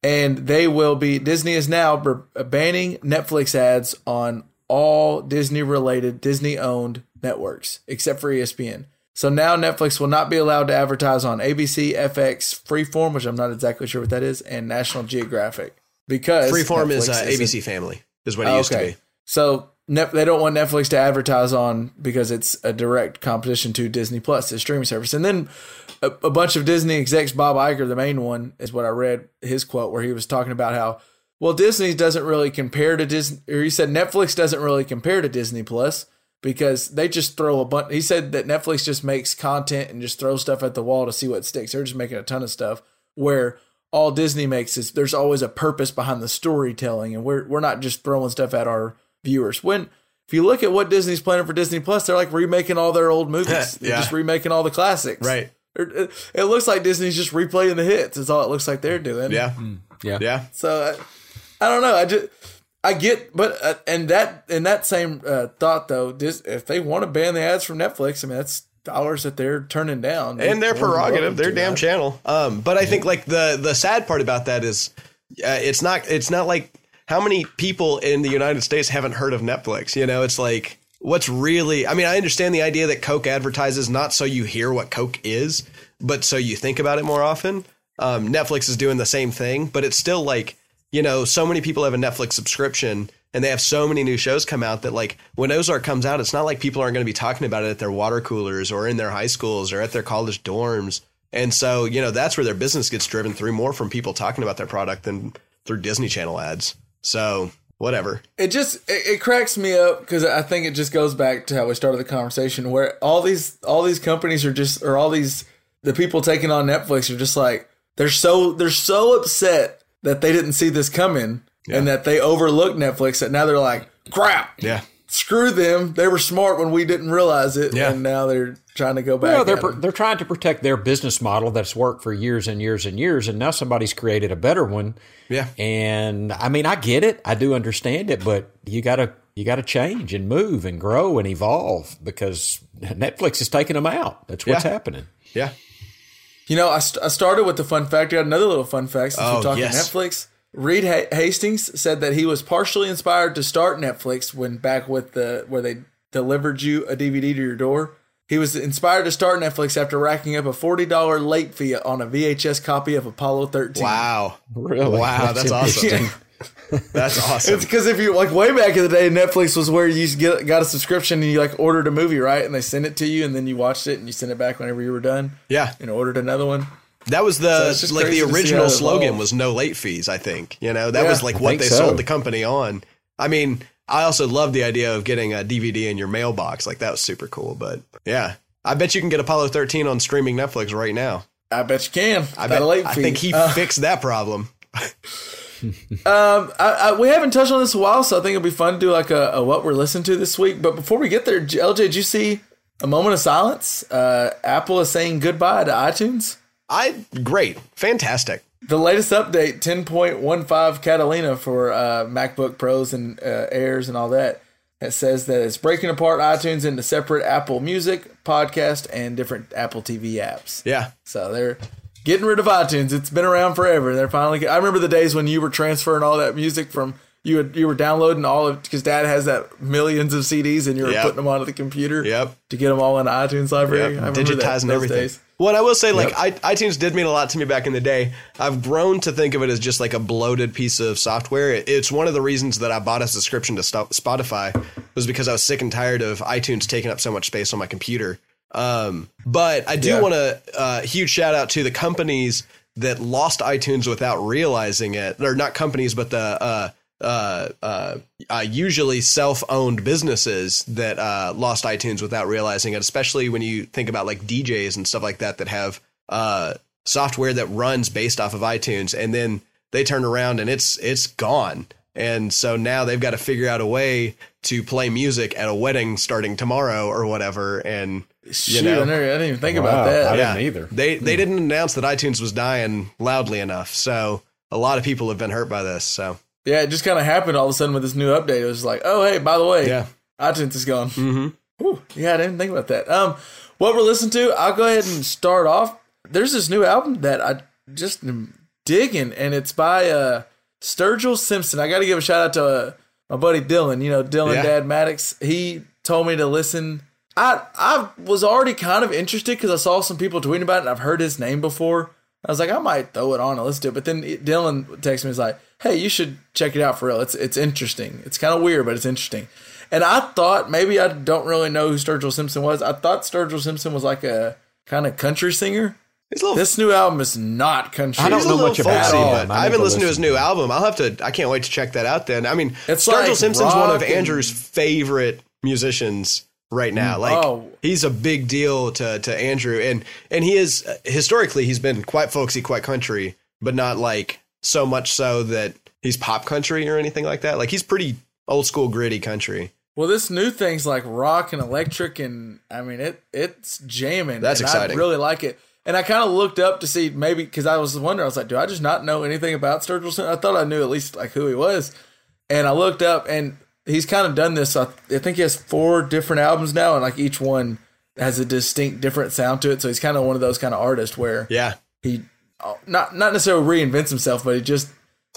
and they will be Disney is now b- banning Netflix ads on all Disney related Disney owned networks except for ESPN. So now Netflix will not be allowed to advertise on ABC, FX, Freeform, which I'm not exactly sure what that is, and National Geographic because freeform is uh, abc family is what it Oh, used to be so Net, they don't want Netflix to advertise on because it's a direct competition to Disney Plus, the streaming service. And then a, a bunch of Disney execs, Bob Iger, the main one, is what I read his quote where he was talking about how well Disney doesn't really compare to Disney, or he said Netflix doesn't really compare to Disney Plus because they just throw a bunch. He said that Netflix just makes content and just throws stuff at the wall to see what sticks. They're just making a ton of stuff where all Disney makes is there's always a purpose behind the storytelling, and we're we're not just throwing stuff at our viewers. When if you look at what Disney's planning for Disney Plus, they're like remaking all their old movies. They're Yeah. just remaking all the classics. Right. It, it- it looks like Disney's just replaying the hits. Is all it looks like they're doing. yeah Yeah. yeah So uh, I don't know. I just I get, but uh, and that in that same uh, thought though, this, if they want to ban the ads from Netflix, I mean that's dollars that they're turning down, and their prerogative, their damn that. channel. Um, but I think like the the sad part about that is, uh, it's not it's not like how many people in the United States haven't heard of Netflix. You know, it's like what's really. I mean, I understand the idea that Coke advertises not so you hear what Coke is, but so you think about it more often. Um, Netflix is doing the same thing, but it's still like you know, so many people have a Netflix subscription and they have so many new shows come out that like when Ozark comes out, it's not like people aren't going to be talking about it at their water coolers or in their high schools or at their college dorms. And so, you know, that's where their business gets driven through more from people talking about their product than through Disney Channel ads. So, whatever. It just it, it cracks me up because I think it just goes back to how we started the conversation, where all these all these companies are just or all these the people taking on Netflix are just like they're so they're so upset that they didn't see this coming and that they overlooked Netflix that now they're like crap Yeah. screw them they were smart when we didn't realize it Yeah. and now they're trying to go back. Well, they're they're trying to protect their business model that's worked for years and years and years, and now somebody's created a better one. Yeah. And I mean, I get it, I do understand it, but you gotta you gotta change and move and grow and evolve because Netflix is taking them out. That's what's Yeah. happening. Yeah. You know, I, st- I started with the fun fact. I got another little fun fact since Oh, we're talking yes. Netflix. Reed ha- Hastings said that he was partially inspired to start Netflix when back with the where they delivered you a DVD to your door. He was inspired to start Netflix after racking up a forty dollar late fee on a VHS copy of Apollo thirteen. Wow. Really? Wow. That's awesome. Yeah. That's awesome. It's because if you like way back in the day, Netflix was where you get got a subscription and you like ordered a movie, right? And they sent it to you, and then you watched it and you sent it back whenever you were done. Yeah. and ordered another one. That was the it's just like the original slogan was no late fees, I think. You know, that Yeah, was like what they so. sold the company on. I mean, I also love the idea of getting a DVD in your mailbox. Like that was super cool, but yeah. I bet you can get Apollo 13 on streaming Netflix right now. I bet you can. I bet a late fee. I fee. think he Uh, fixed that problem. Um, I, I, we haven't touched on this in a while, so I think it'll be fun to do like a, a what we're listening to this week. But before we get there, LJ, did you see a moment of silence? Uh, Apple is saying goodbye to iTunes. I great, fantastic. the latest update 10.15 Catalina for uh, MacBook Pros and uh, Airs and all that. It says that it's breaking apart iTunes into separate Apple Music, podcast, and different Apple TV apps. Yeah. So they're getting rid of iTunes. It's been around forever. They're finally. I remember the days when you were transferring all that music from you. You were downloading all of because Dad has that millions of CDs, and you were Yep. putting them onto the computer. Yep. To get them all in iTunes library. Yep. I remember that- digitizing everything. days. What I will say, like Yep. I, iTunes did mean a lot to me back in the day. I've grown to think of it as just like a bloated piece of software. It- It's one of the reasons that I bought a subscription to Spotify was because I was sick and tired of iTunes taking up so much space on my computer. Um, but I do Yeah. want to uh, huge shout out to the companies that lost iTunes without realizing it, or not companies, but the uh, uh, uh, uh, usually self-owned businesses that uh, lost iTunes without realizing it. Especially when you think about like DJs and stuff like that that have uh, software that runs based off of iTunes, and then they turn around and it's it's gone. And so now they've got to figure out a way to play music at a wedding starting tomorrow or whatever. And Shoot, know. I, never, I didn't even think Wow, about that. I didn't either. they they didn't announce that iTunes was dying loudly enough. So a lot of people have been hurt by this. So Yeah, it just kind of happened all of a sudden with this new update. It was like, oh hey, by the way, Yeah. iTunes is gone. Mm-hmm. yeah, I didn't think about that. Um, what we're listening to, I'll go ahead and start off. There's this new album that I just am digging, and it's by uh Sturgill Simpson. I got to give a shout out to uh, my buddy Dylan. You know, Dylan Yeah. Dad Maddox. He told me to listen. I I was already kind of interested because I saw some people tweeting about it, and I've heard his name before. I was like, I might throw it on and let's do it. But then Dylan texted me, he's like, Hey, you should check it out for real. It's it's interesting. It's kind of weird, but it's interesting. And I thought maybe I don't really know who Sturgill Simpson was. I thought Sturgill Simpson was like a kind of country singer. little. This new album is not country. I don't He's a know little much about folksy, him. but I I, haven't to listened to his new album. I'll have to. I can't wait to check that out. Then I mean, It's Sturgill like Simpson's one of Andrew's favorite musicians right now. Mm, like Oh. he's a big deal to to Andrew, and and he is historically he's been quite folksy, quite country, but not like so much so that he's pop country or anything like that. Like he's pretty old school gritty country. Well, this new thing's like rock and electric, and I mean it. It's jamming. That's exciting. I really like it. And I kind of looked up to see maybe because I was wondering. I was like, do I just not know anything about Sturgill Simpson? I thought I knew at least like who he was. And I looked up, and he's kind of done this. I, I think he has four different albums now, and like each one has a distinct different sound to it. So he's kind of one of those kind of artists where Yeah, he uh, not not necessarily reinvents himself, but he just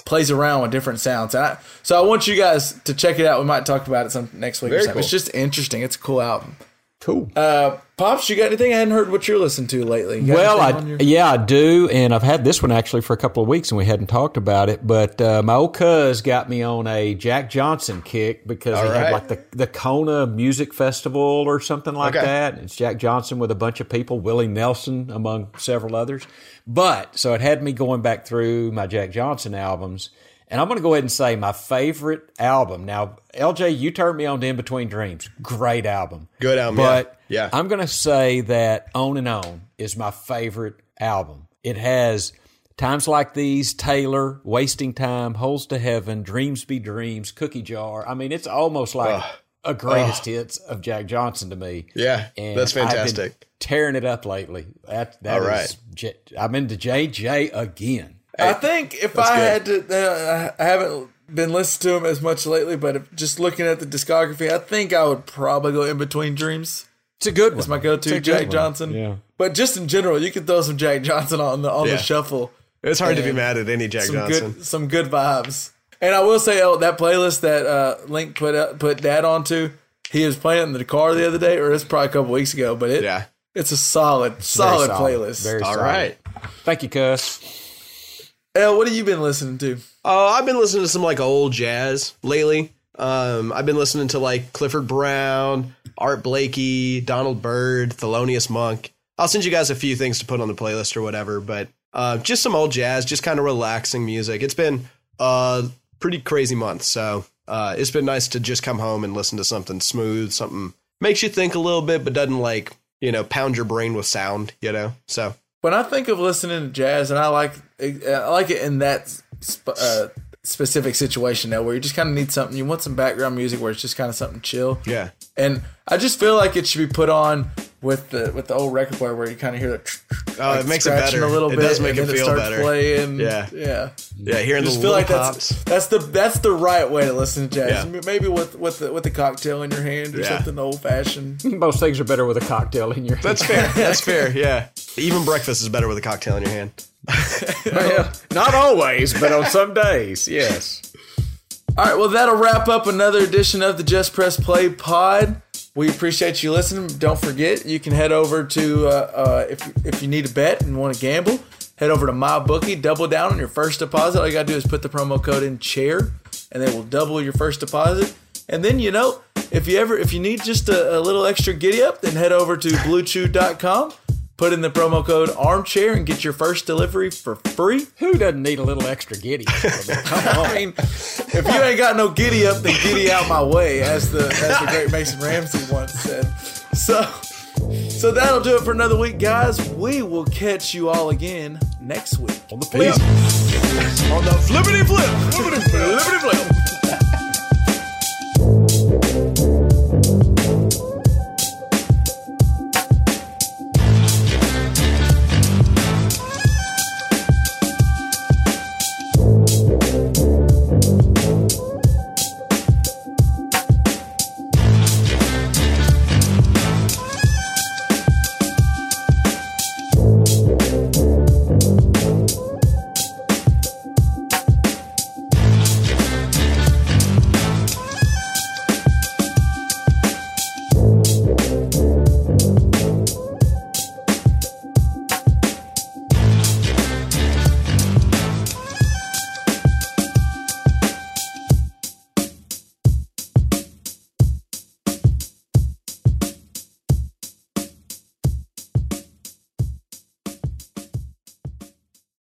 plays around with different sounds. And I, so I want you guys to check it out. We might talk about it some next week. or Very something. It's just interesting. It's a cool album. Cool. Uh, Pops, you got anything? I hadn't heard what you're listening to lately. Well, I, your- yeah, I do, and I've had this one actually for a couple of weeks, and we hadn't talked about it. But uh, my old cuz got me on a Jack Johnson kick because All he right. had like the the Kona Music Festival or something like Okay. that. It's Jack Johnson with a bunch of people, Willie Nelson among several others. But so it had me going back through my Jack Johnson albums. And I'm going to go ahead and say my favorite album. Now, LJ, you turned me on to In Between Dreams. Great album. Good album, But yeah. Yeah. I'm going to say that On and On is my favorite album. It has Times Like These, Taylor, Wasting Time, Holes to Heaven, Dreams Be Dreams, Cookie Jar. I mean, it's almost like a greatest hits of Jack Johnson to me. Yeah, And that's fantastic. tearing it up lately. That, that All is right. J- I'm into JJ again. I think if that's I good. had to, uh, I haven't been listening to him as much lately, but if, just looking at the discography, I think I would probably go in between dreams. It's a good one. It's my go-to, It's Jack. Johnson. Yeah. But just in general, you could throw some Jack Johnson on the on Yeah. the shuffle. It's hard to be mad at any Jack some Johnson. good some good vibes. And I will say, oh, that playlist that uh, Link put up, put Dad onto, he was playing in the car the other day, or it's probably a couple weeks ago. But it, Yeah. it's a solid, Very solid, playlist. Very All solid. right. Thank you, Cuss. El, what have you been listening to? Oh, I've been listening to some like old jazz lately. Um, I've been listening to like Clifford Brown, Art Blakey, Donald Byrd, Thelonious Monk. I'll send you guys a few things to put on the playlist or whatever, but uh, just some old jazz, just kind of relaxing music. It's been a pretty crazy month, so uh, it's been nice to just come home and listen to something smooth, something makes you think a little bit, but doesn't like you know pound your brain with sound, you know. So When I think of listening to jazz, and I like I like it in that sp- uh, specific situation now, where you just kind of need something. You want some background music where it's just kind of something chill. yeah, And I just feel like it should be put on with the with the old record player where you kind of hear the Oh, it makes it better. a little It bit. does make and it then feel starts better. Playing, Yeah. yeah. Yeah, hearing Just the feel like pops. that's that's the that's the right way to listen to jazz. Yeah. Maybe with with the, with a cocktail in your hand or Yeah. something old fashioned. Most things are better with a cocktail in your hand. That's fair. That's fair. Yeah. Even breakfast is better with a cocktail in your hand. Well, not always, but on some days, yes. All right, well that'll wrap up another edition of the Just Press Play Pod. We appreciate you listening. Don't forget, you can head over to uh, uh, if if you need a bet and want to gamble, head over to MyBookie. Double down on your first deposit. All you gotta do is put the promo code in chair, and they will double your first deposit. And then you know, if you ever if you need just a, a little extra giddy up, then head over to BlueChew.com. Put in the promo code armchair and get your first delivery for free. Who doesn't need a little extra giddy? Come on. I mean, if you ain't got no giddy up, then giddy out my way, as the as the great Mason Ramsey once said. So, so that'll do it for another week, guys. We will catch you all again next week. On the flip. On the flippity flip. Flippity flip. Flippity flip.